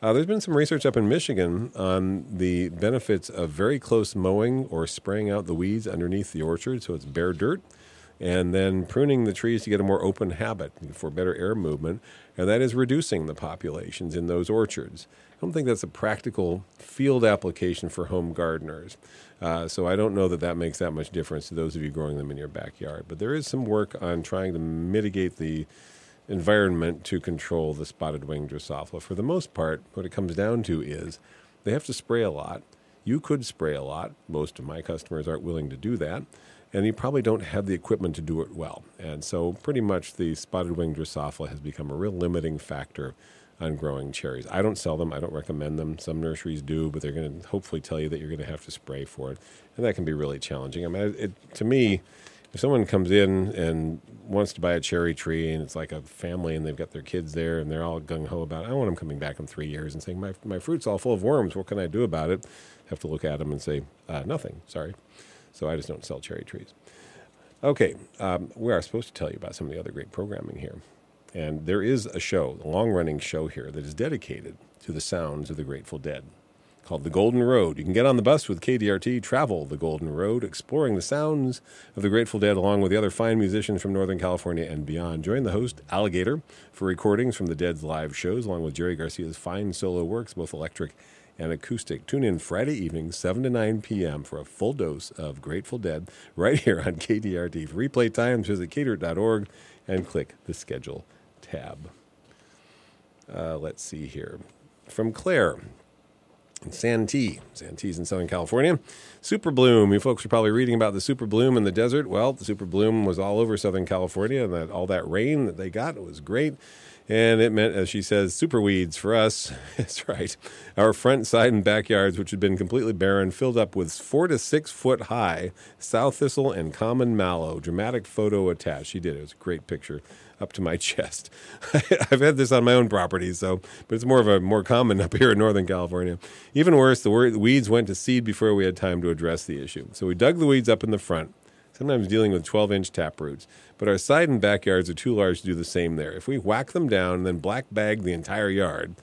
Speaker 2: Uh, there's been some research up in Michigan on the benefits of very close mowing or spraying out the weeds underneath the orchard, so it's bare dirt and then pruning the trees to get a more open habit for better air movement, and that is reducing the populations in those orchards. I don't think that's a practical field application for home gardeners. Uh, so I don't know that that makes that much difference to those of you growing them in your backyard. But there is some work on trying to mitigate the environment to control the spotted winged Drosophila. For the most part, what it comes down to is they have to spray a lot. You could spray a lot. Most of my customers aren't willing to do that and you probably don't have the equipment to do it well. And so, pretty much, the spotted wing Drosophila has become a real limiting factor on growing cherries. I don't sell them, I don't recommend them. Some nurseries do, but they're going to hopefully tell you that you're going to have to spray for it, and that can be really challenging. I mean, it, to me, if someone comes in and wants to buy a cherry tree and it's like a family and they've got their kids there and they're all gung ho about it, I don't want them coming back in three years and saying, my, my fruit's all full of worms. What can I do about it? have to look at them and say, uh, nothing, sorry. So I just don't sell cherry trees. Okay, um, we are supposed to tell you about some of the other great programming here. And there is a show, a long running show here, that is dedicated to the sounds of the Grateful Dead called The Golden Road. You can get on the bus with KDRT, travel the Golden Road, exploring the sounds of the Grateful Dead along with the other fine musicians from Northern California and beyond. Join the host, Alligator, for recordings from the Dead's live shows, along with Jerry Garcia's fine solo works, both electric and acoustic. Tune in Friday evening, 7 to 9 p.m. for a full dose of Grateful Dead right here on KDRT. For replay times, visit cater.org and click the schedule tab. Uh, let's see here. From Claire Santee. Santee's in Southern California. Super bloom. You folks are probably reading about the super bloom in the desert. Well, the super bloom was all over Southern California, and that all that rain that they got was great. And it meant, as she says, super weeds for us. That's right. Our front, side, and backyards, which had been completely barren, filled up with four to six foot high sow thistle and common mallow. Dramatic photo attached. She did. It was a great picture up to my chest. I've had this on my own property, so but it's more of a more common up here in Northern California. Even worse, the weeds went to seed before we had time to address the issue. So we dug the weeds up in the front, sometimes dealing with 12 inch tap roots. But our side and backyards are too large to do the same there. If we whack them down and then black bag the entire yard,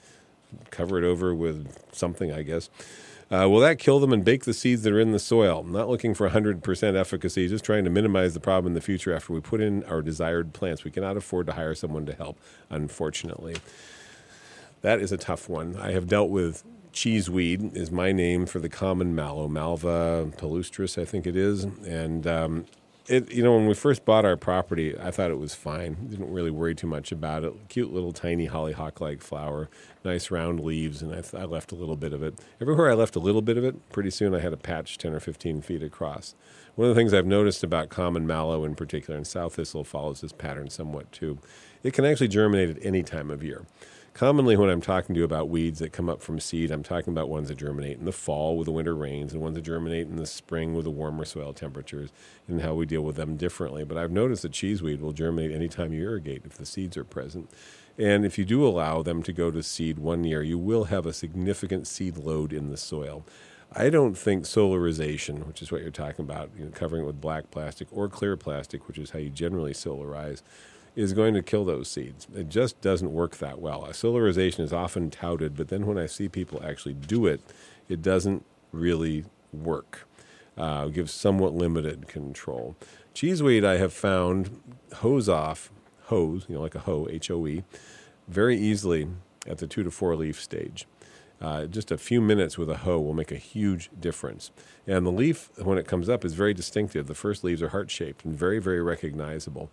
Speaker 2: cover it over with something, I guess, uh, will that kill them and bake the seeds that are in the soil? Not looking for 100% efficacy, just trying to minimize the problem in the future after we put in our desired plants. We cannot afford to hire someone to help, unfortunately. That is a tough one. I have dealt with cheeseweed is my name for the common mallow, Malva palustris, I think it is, and um, it, you know, when we first bought our property, I thought it was fine. Didn't really worry too much about it. Cute little tiny hollyhock-like flower, nice round leaves, and I, th- I, left a little bit of it. Everywhere I left a little bit of it, pretty soon I had a patch 10 or 15 feet across. One of the things I've noticed about common mallow in particular, and sow thistle follows this pattern somewhat too, it can actually germinate at any time of year. Commonly, when I'm talking to you about weeds that come up from seed, I'm talking about ones that germinate in the fall with the winter rains and ones that germinate in the spring with the warmer soil temperatures and how we deal with them differently. But I've noticed that cheeseweed will germinate anytime you irrigate if the seeds are present. And if you do allow them to go to seed one year, you will have a significant seed load in the soil. I don't think solarization, which is what you're talking about, you know, covering it with black plastic or clear plastic, which is how you generally solarize, is going to kill those seeds. It just doesn't work that well. Solarization is often touted, but then when I see people actually do it, it doesn't really work. Uh, gives somewhat limited control. Cheeseweed, I have found hose off, hose, you know, like a hoe, H O E, very easily at the two to four leaf stage. Uh, just a few minutes with a hoe will make a huge difference. And the leaf, when it comes up, is very distinctive. The first leaves are heart shaped and very, very recognizable.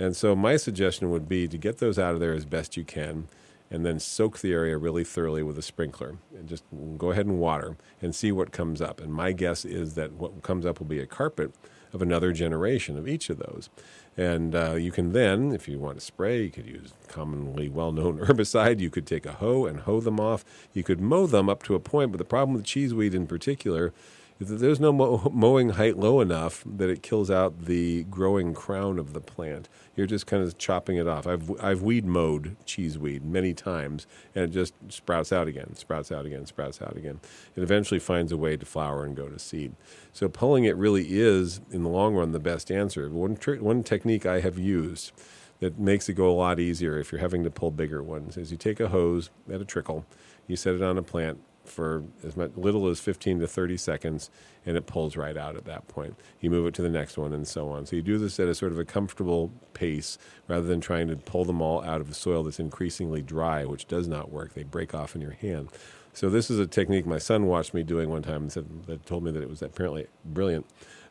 Speaker 2: And so my suggestion would be to get those out of there as best you can and then soak the area really thoroughly with a sprinkler and just go ahead and water and see what comes up. And my guess is that what comes up will be a carpet of another generation of each of those. And uh, you can then, if you want to spray, you could use commonly well known herbicide. You could take a hoe and hoe them off. You could mow them up to a point, but the problem with cheeseweed in particular there's no mowing height low enough that it kills out the growing crown of the plant. You're just kind of chopping it off. I've I've weed mowed cheeseweed many times, and it just sprouts out again, sprouts out again, sprouts out again. It eventually finds a way to flower and go to seed. So pulling it really is, in the long run, the best answer. One one technique I have used that makes it go a lot easier if you're having to pull bigger ones is you take a hose at a trickle, you set it on a plant, for as much, little as 15 to 30 seconds, and it pulls right out at that point. You move it to the next one, and so on. So you do this at a sort of a comfortable pace rather than trying to pull them all out of the soil that's increasingly dry, which does not work. They break off in your hand. So this is a technique my son watched me doing one time and said that told me that it was apparently brilliant.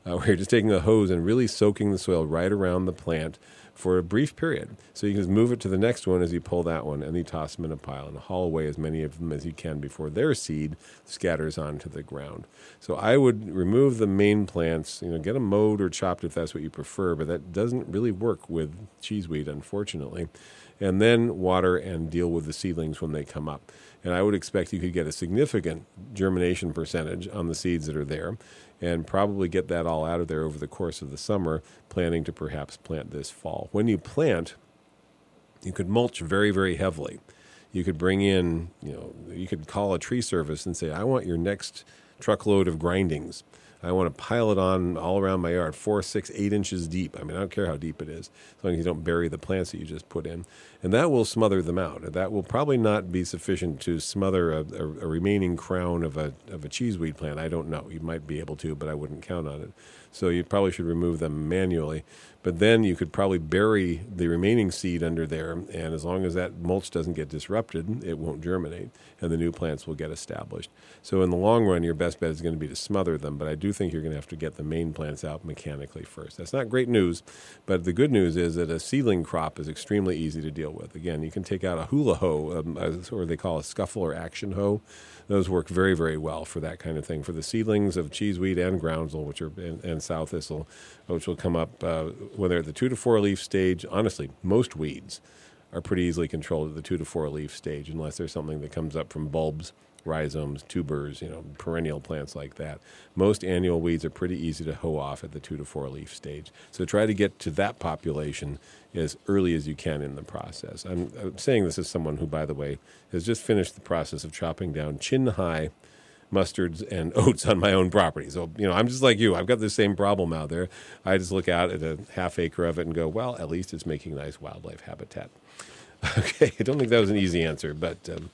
Speaker 2: Uh, where you're just taking a hose and really soaking the soil right around the plant for a brief period. So you can just move it to the next one as you pull that one, and you toss them in a pile and haul away as many of them as you can before their seed scatters onto the ground. So I would remove the main plants, you know, get them mowed or chopped if that's what you prefer, but that doesn't really work with cheeseweed, unfortunately. And then water and deal with the seedlings when they come up. And I would expect you could get a significant germination percentage on the seeds that are there and probably get that all out of there over the course of the summer, planning to perhaps plant this fall. When you plant, you could mulch very, very heavily. You could bring in, you know, you could call a tree service and say, I want your next truckload of grindings. I want to pile it on all around my yard, four, six, eight inches deep. I mean, I don't care how deep it is, as long as you don't bury the plants that you just put in. And that will smother them out. That will probably not be sufficient to smother a, a, a remaining crown of a, of a cheeseweed plant. I don't know. You might be able to, but I wouldn't count on it. So you probably should remove them manually. But then you could probably bury the remaining seed under there, and as long as that mulch doesn't get disrupted, it won't germinate, and the new plants will get established. So in the long run, your best bet is going to be to smother them, but I do think you're going to have to get the main plants out mechanically first. That's not great news, but the good news is that a seedling crop is extremely easy to deal with. Again, you can take out a hula hoe, um, or they call a scuffle or action hoe. Those work very, very well for that kind of thing. For the seedlings of cheeseweed and groundsel, which are and, and sow thistle, which will come up uh, when they're at the two to four leaf stage. Honestly, most weeds are pretty easily controlled at the two to four leaf stage, unless there's something that comes up from bulbs rhizomes, tubers, you know, perennial plants like that. Most annual weeds are pretty easy to hoe off at the two to four leaf stage. So try to get to that population as early as you can in the process. I'm, I'm saying this as someone who, by the way, has just finished the process of chopping down chin high mustards and oats on my own property. So, you know, I'm just like you. I've got the same problem out there. I just look out at a half acre of it and go, well, at least it's making nice wildlife habitat. Okay, I don't think that was an easy answer, but um,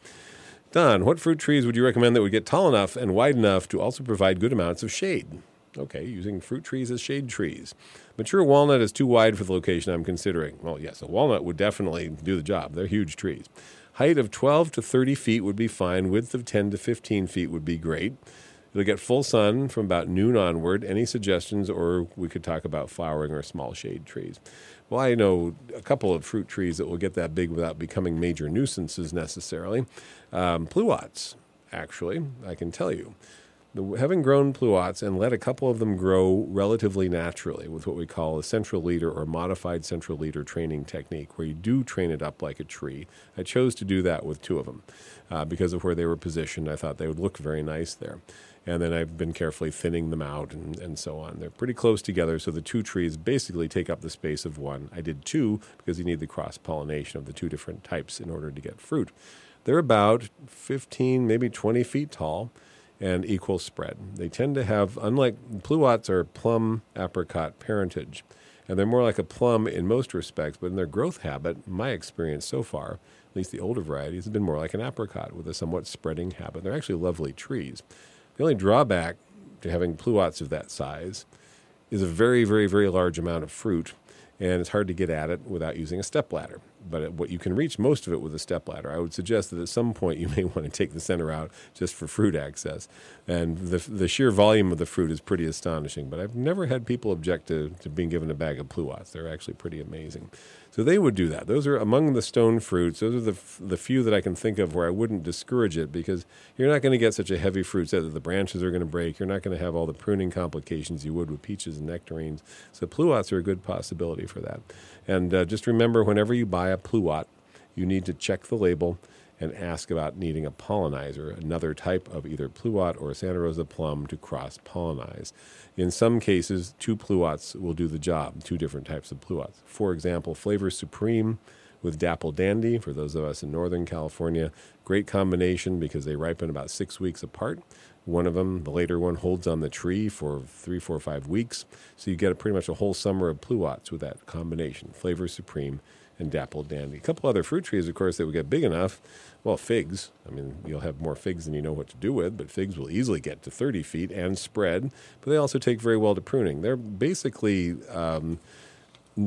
Speaker 2: Don, what fruit trees would you recommend that would get tall enough and wide enough to also provide good amounts of shade? Okay, using fruit trees as shade trees. Mature walnut is too wide for the location I'm considering. Well, yes, a walnut would definitely do the job. They're huge trees. Height of 12 to 30 feet would be fine. Width of 10 to 15 feet would be great. It'll get full sun from about noon onward. Any suggestions, or we could talk about flowering or small shade trees. Well, I know a couple of fruit trees that will get that big without becoming major nuisances necessarily. Um, pluots, actually, I can tell you. The, having grown pluots and let a couple of them grow relatively naturally with what we call a central leader or modified central leader training technique, where you do train it up like a tree. I chose to do that with two of them uh, because of where they were positioned. I thought they would look very nice there and then I've been carefully thinning them out and, and so on. They're pretty close together, so the two trees basically take up the space of one. I did two because you need the cross pollination of the two different types in order to get fruit. They're about 15, maybe 20 feet tall and equal spread. They tend to have, unlike pluots, are plum apricot parentage. And they're more like a plum in most respects, but in their growth habit, my experience so far, at least the older varieties, have been more like an apricot with a somewhat spreading habit. They're actually lovely trees. The only drawback to having pluots of that size is a very, very, very large amount of fruit, and it's hard to get at it without using a step but what you can reach most of it with a step ladder. I would suggest that at some point you may want to take the center out just for fruit access. And the, the sheer volume of the fruit is pretty astonishing. But I've never had people object to, to being given a bag of pluots. They're actually pretty amazing. So they would do that. Those are among the stone fruits. Those are the, the few that I can think of where I wouldn't discourage it because you're not going to get such a heavy fruit set that the branches are going to break. You're not going to have all the pruning complications you would with peaches and nectarines. So pluots are a good possibility for that. And uh, just remember, whenever you buy a pluot, you need to check the label and ask about needing a pollinizer, another type of either pluot or Santa Rosa plum to cross pollinize. In some cases, two pluots will do the job, two different types of pluots. For example, Flavor Supreme with Dapple Dandy, for those of us in Northern California, great combination because they ripen about six weeks apart. One of them, the later one, holds on the tree for three, four, five weeks. So you get a, pretty much a whole summer of pluots with that combination, Flavor Supreme and Dapple Dandy. A couple other fruit trees, of course, that would get big enough. Well, figs. I mean, you'll have more figs than you know what to do with, but figs will easily get to 30 feet and spread. But they also take very well to pruning. They're basically um,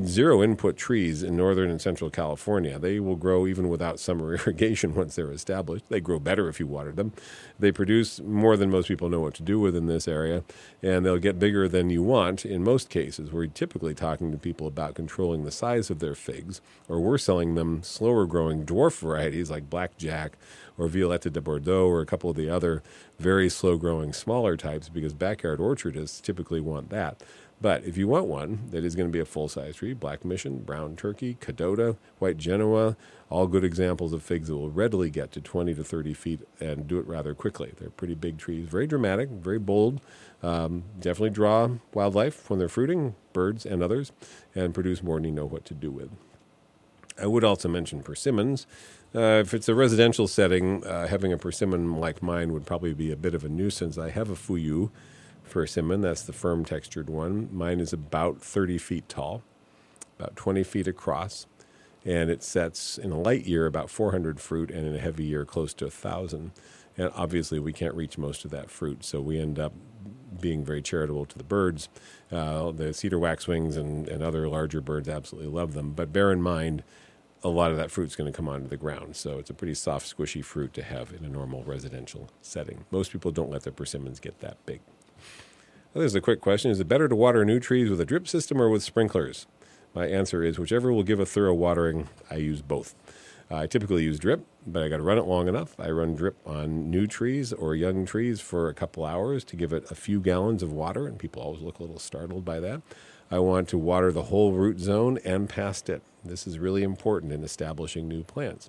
Speaker 2: zero input trees in northern and central California. They will grow even without summer irrigation once they're established. They grow better if you water them. They produce more than most people know what to do with in this area, and they'll get bigger than you want in most cases. We're typically talking to people about controlling the size of their figs, or we're selling them slower growing dwarf varieties like Blackjack or Violette de Bordeaux or a couple of the other very slow growing smaller types because backyard orchardists typically want that. But if you want one that is going to be a full size tree, Black Mission, Brown Turkey, Kadota, White Genoa, all good examples of figs that will readily get to 20 to 30 feet and do it rather quickly. They're pretty big trees, very dramatic, very bold, um, definitely draw wildlife when they're fruiting, birds and others, and produce more than you know what to do with. I would also mention persimmons. Uh, if it's a residential setting, uh, having a persimmon like mine would probably be a bit of a nuisance. I have a Fuyu persimmon. That's the firm textured one. Mine is about 30 feet tall, about 20 feet across, and it sets in a light year about 400 fruit, and in a heavy year close to 1,000. And obviously, we can't reach most of that fruit, so we end up being very charitable to the birds. Uh, the cedar waxwings and, and other larger birds absolutely love them. But bear in mind, a lot of that fruit's going to come onto the ground. So it's a pretty soft, squishy fruit to have in a normal residential setting. Most people don't let their persimmons get that big. Well, there's a quick question Is it better to water new trees with a drip system or with sprinklers? My answer is whichever will give a thorough watering, I use both. I typically use drip, but I got to run it long enough. I run drip on new trees or young trees for a couple hours to give it a few gallons of water, and people always look a little startled by that. I want to water the whole root zone and past it. This is really important in establishing new plants.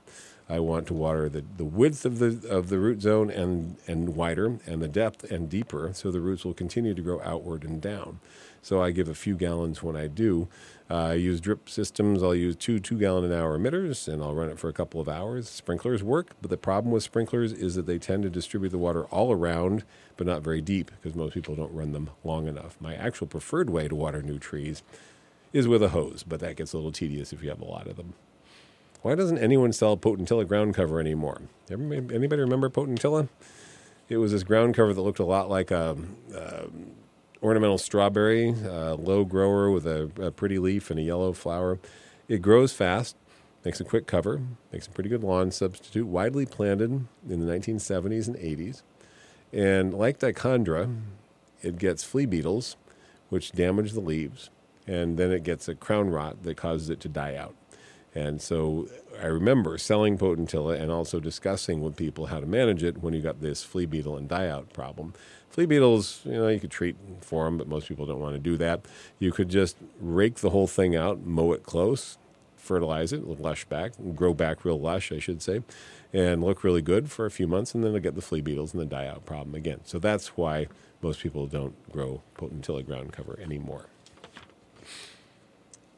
Speaker 2: I want to water the, the width of the of the root zone and and wider and the depth and deeper so the roots will continue to grow outward and down. So I give a few gallons when I do. Uh, I use drip systems. I'll use two two gallon an hour emitters and I'll run it for a couple of hours. Sprinklers work, but the problem with sprinklers is that they tend to distribute the water all around, but not very deep because most people don't run them long enough. My actual preferred way to water new trees is with a hose, but that gets a little tedious if you have a lot of them. Why doesn't anyone sell Potentilla ground cover anymore? Anybody remember Potentilla? It was this ground cover that looked a lot like a, a ornamental strawberry, a low grower with a, a pretty leaf and a yellow flower. It grows fast, makes a quick cover, makes a pretty good lawn substitute, widely planted in the 1970s and 80s. And like dichondra, it gets flea beetles, which damage the leaves, and then it gets a crown rot that causes it to die out. And so I remember selling Potentilla and also discussing with people how to manage it when you got this flea beetle and die out problem. Flea beetles, you know, you could treat for them, but most people don't want to do that. You could just rake the whole thing out, mow it close, fertilize it, lush back, grow back real lush, I should say, and look really good for a few months, and then they'll get the flea beetles and the die out problem again. So that's why most people don't grow Potentilla ground cover anymore.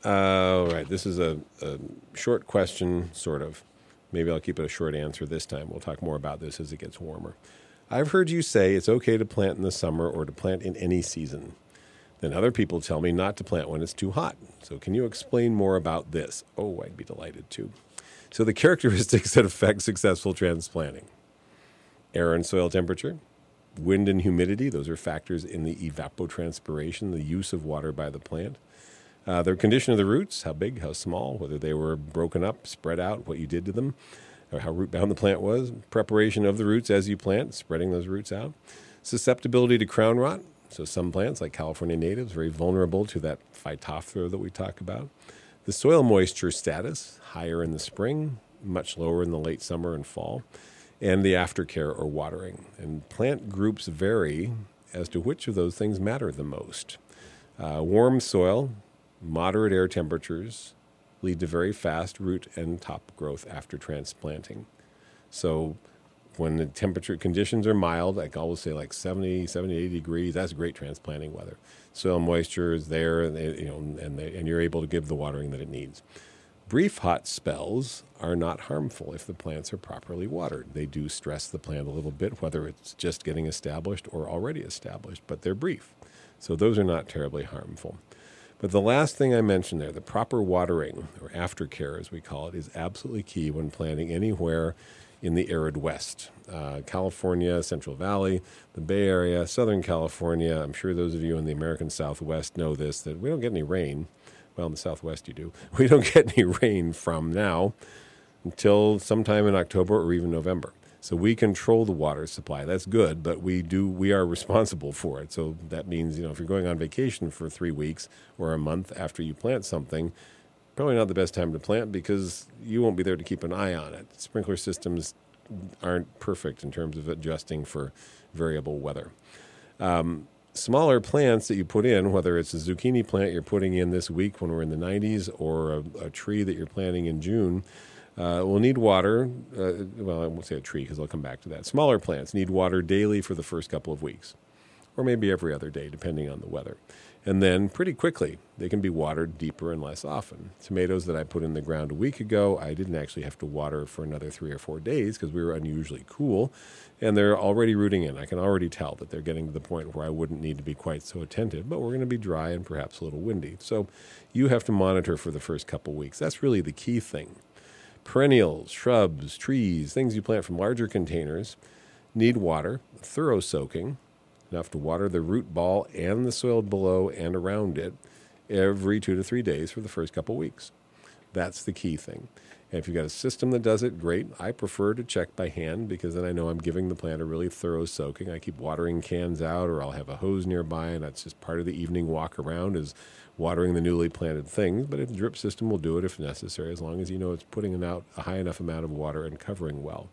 Speaker 2: All right, this is a, a short question, sort of. Maybe I'll keep it a short answer this time. We'll talk more about this as it gets warmer. I've heard you say it's okay to plant in the summer or to plant in any season. Then other people tell me not to plant when it's too hot. So, can you explain more about this? Oh, I'd be delighted to. So, the characteristics that affect successful transplanting air and soil temperature, wind and humidity, those are factors in the evapotranspiration, the use of water by the plant uh, the condition of the roots, how big, how small, whether they were broken up, spread out, what you did to them, or how root bound the plant was, preparation of the roots as you plant, spreading those roots out, susceptibility to crown rot. So some plants, like California natives, very vulnerable to that phytophthora that we talk about. The soil moisture status, higher in the spring, much lower in the late summer and fall, and the aftercare or watering. And plant groups vary as to which of those things matter the most. Uh, warm soil, Moderate air temperatures lead to very fast root and top growth after transplanting. So when the temperature conditions are mild, like I always say like 70, 70, 80 degrees, that's great transplanting weather. Soil moisture is there, and, they, you know, and, they, and you're able to give the watering that it needs. Brief hot spells are not harmful if the plants are properly watered. They do stress the plant a little bit, whether it's just getting established or already established, but they're brief. So those are not terribly harmful. But the last thing I mentioned there, the proper watering, or aftercare as we call it, is absolutely key when planting anywhere in the arid West. Uh, California, Central Valley, the Bay Area, Southern California. I'm sure those of you in the American Southwest know this that we don't get any rain. Well, in the Southwest, you do. We don't get any rain from now until sometime in October or even November. So we control the water supply. That's good, but we do we are responsible for it. So that means you know if you're going on vacation for three weeks or a month after you plant something, probably not the best time to plant because you won't be there to keep an eye on it. Sprinkler systems aren't perfect in terms of adjusting for variable weather. Um, smaller plants that you put in, whether it's a zucchini plant you're putting in this week when we're in the 90s or a, a tree that you're planting in June, uh, will need water. Uh, well, I won't say a tree because I'll come back to that. Smaller plants need water daily for the first couple of weeks, or maybe every other day, depending on the weather. And then pretty quickly, they can be watered deeper and less often. Tomatoes that I put in the ground a week ago, I didn't actually have to water for another three or four days because we were unusually cool, and they're already rooting in. I can already tell that they're getting to the point where I wouldn't need to be quite so attentive, but we're going to be dry and perhaps a little windy. So you have to monitor for the first couple of weeks. That's really the key thing Perennials, shrubs, trees, things you plant from larger containers need water, thorough soaking, enough to water the root ball and the soil below and around it every two to three days for the first couple weeks. That's the key thing. And if you've got a system that does it, great. I prefer to check by hand because then I know I'm giving the plant a really thorough soaking. I keep watering cans out, or I'll have a hose nearby, and that's just part of the evening walk around is watering the newly planted things. But a drip system will do it if necessary, as long as you know it's putting out a high enough amount of water and covering well.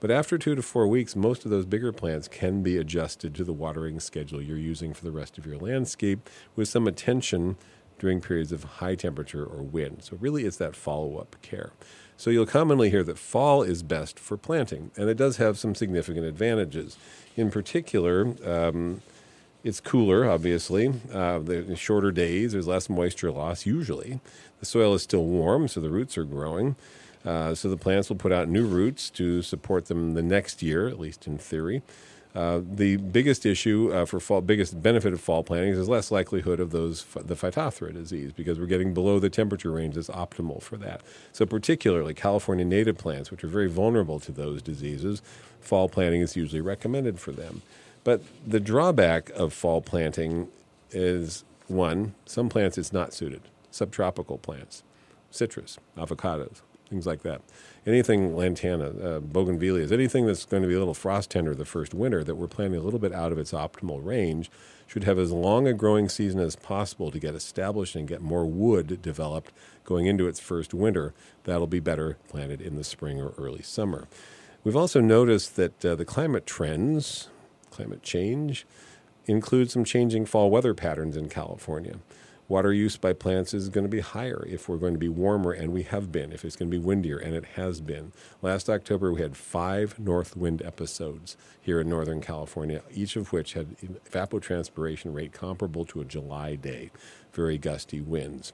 Speaker 2: But after two to four weeks, most of those bigger plants can be adjusted to the watering schedule you're using for the rest of your landscape with some attention during periods of high temperature or wind. So, really, it's that follow up care. So, you'll commonly hear that fall is best for planting, and it does have some significant advantages. In particular, um, it's cooler, obviously. Uh, the shorter days, there's less moisture loss usually. The soil is still warm, so the roots are growing. Uh, so the plants will put out new roots to support them the next year, at least in theory. Uh, the biggest issue uh, for fall, biggest benefit of fall plantings is less likelihood of those the Phytophthora disease because we're getting below the temperature range that's optimal for that. So particularly California native plants, which are very vulnerable to those diseases, fall planting is usually recommended for them. But the drawback of fall planting is one: some plants it's not suited. Subtropical plants, citrus, avocados, things like that. Anything lantana, uh, bougainvilleas, anything that's going to be a little frost tender the first winter that we're planting a little bit out of its optimal range should have as long a growing season as possible to get established and get more wood developed going into its first winter. That'll be better planted in the spring or early summer. We've also noticed that uh, the climate trends, climate change, include some changing fall weather patterns in California water use by plants is going to be higher if we're going to be warmer, and we have been, if it's going to be windier, and it has been. Last October, we had five north wind episodes here in Northern California, each of which had evapotranspiration rate comparable to a July day, very gusty winds.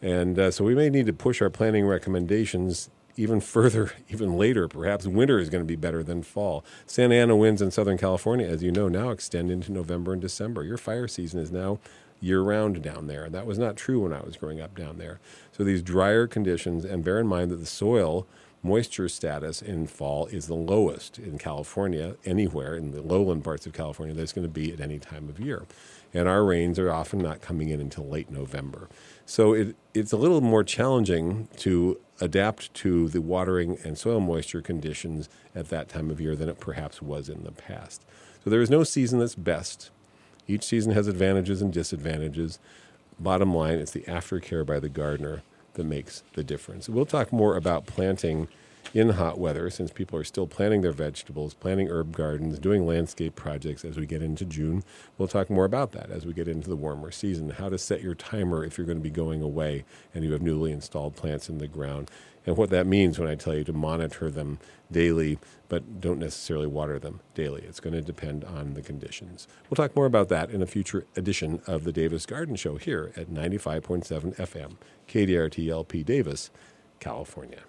Speaker 2: And uh, so we may need to push our planning recommendations even further, even later. Perhaps winter is going to be better than fall. Santa Ana winds in Southern California, as you know, now extend into November and December. Your fire season is now year round down there. That was not true when I was growing up down there. So these drier conditions, and bear in mind that the soil moisture status in fall is the lowest in California, anywhere in the lowland parts of California, that's going to be at any time of year. And our rains are often not coming in until late November. So it, it's a little more challenging to adapt to the watering and soil moisture conditions at that time of year than it perhaps was in the past. So there is no season that's best each season has advantages and disadvantages. Bottom line, it's the aftercare by the gardener that makes the difference. We'll talk more about planting in hot weather since people are still planting their vegetables, planting herb gardens, doing landscape projects as we get into June. We'll talk more about that as we get into the warmer season, how to set your timer if you're going to be going away and you have newly installed plants in the ground, and what that means when I tell you to monitor them daily, but don't necessarily water them daily. It's going to depend on the conditions. We'll talk more about that in a future edition of the Davis Garden Show here at 95.7 FM, KDRT LP Davis, California.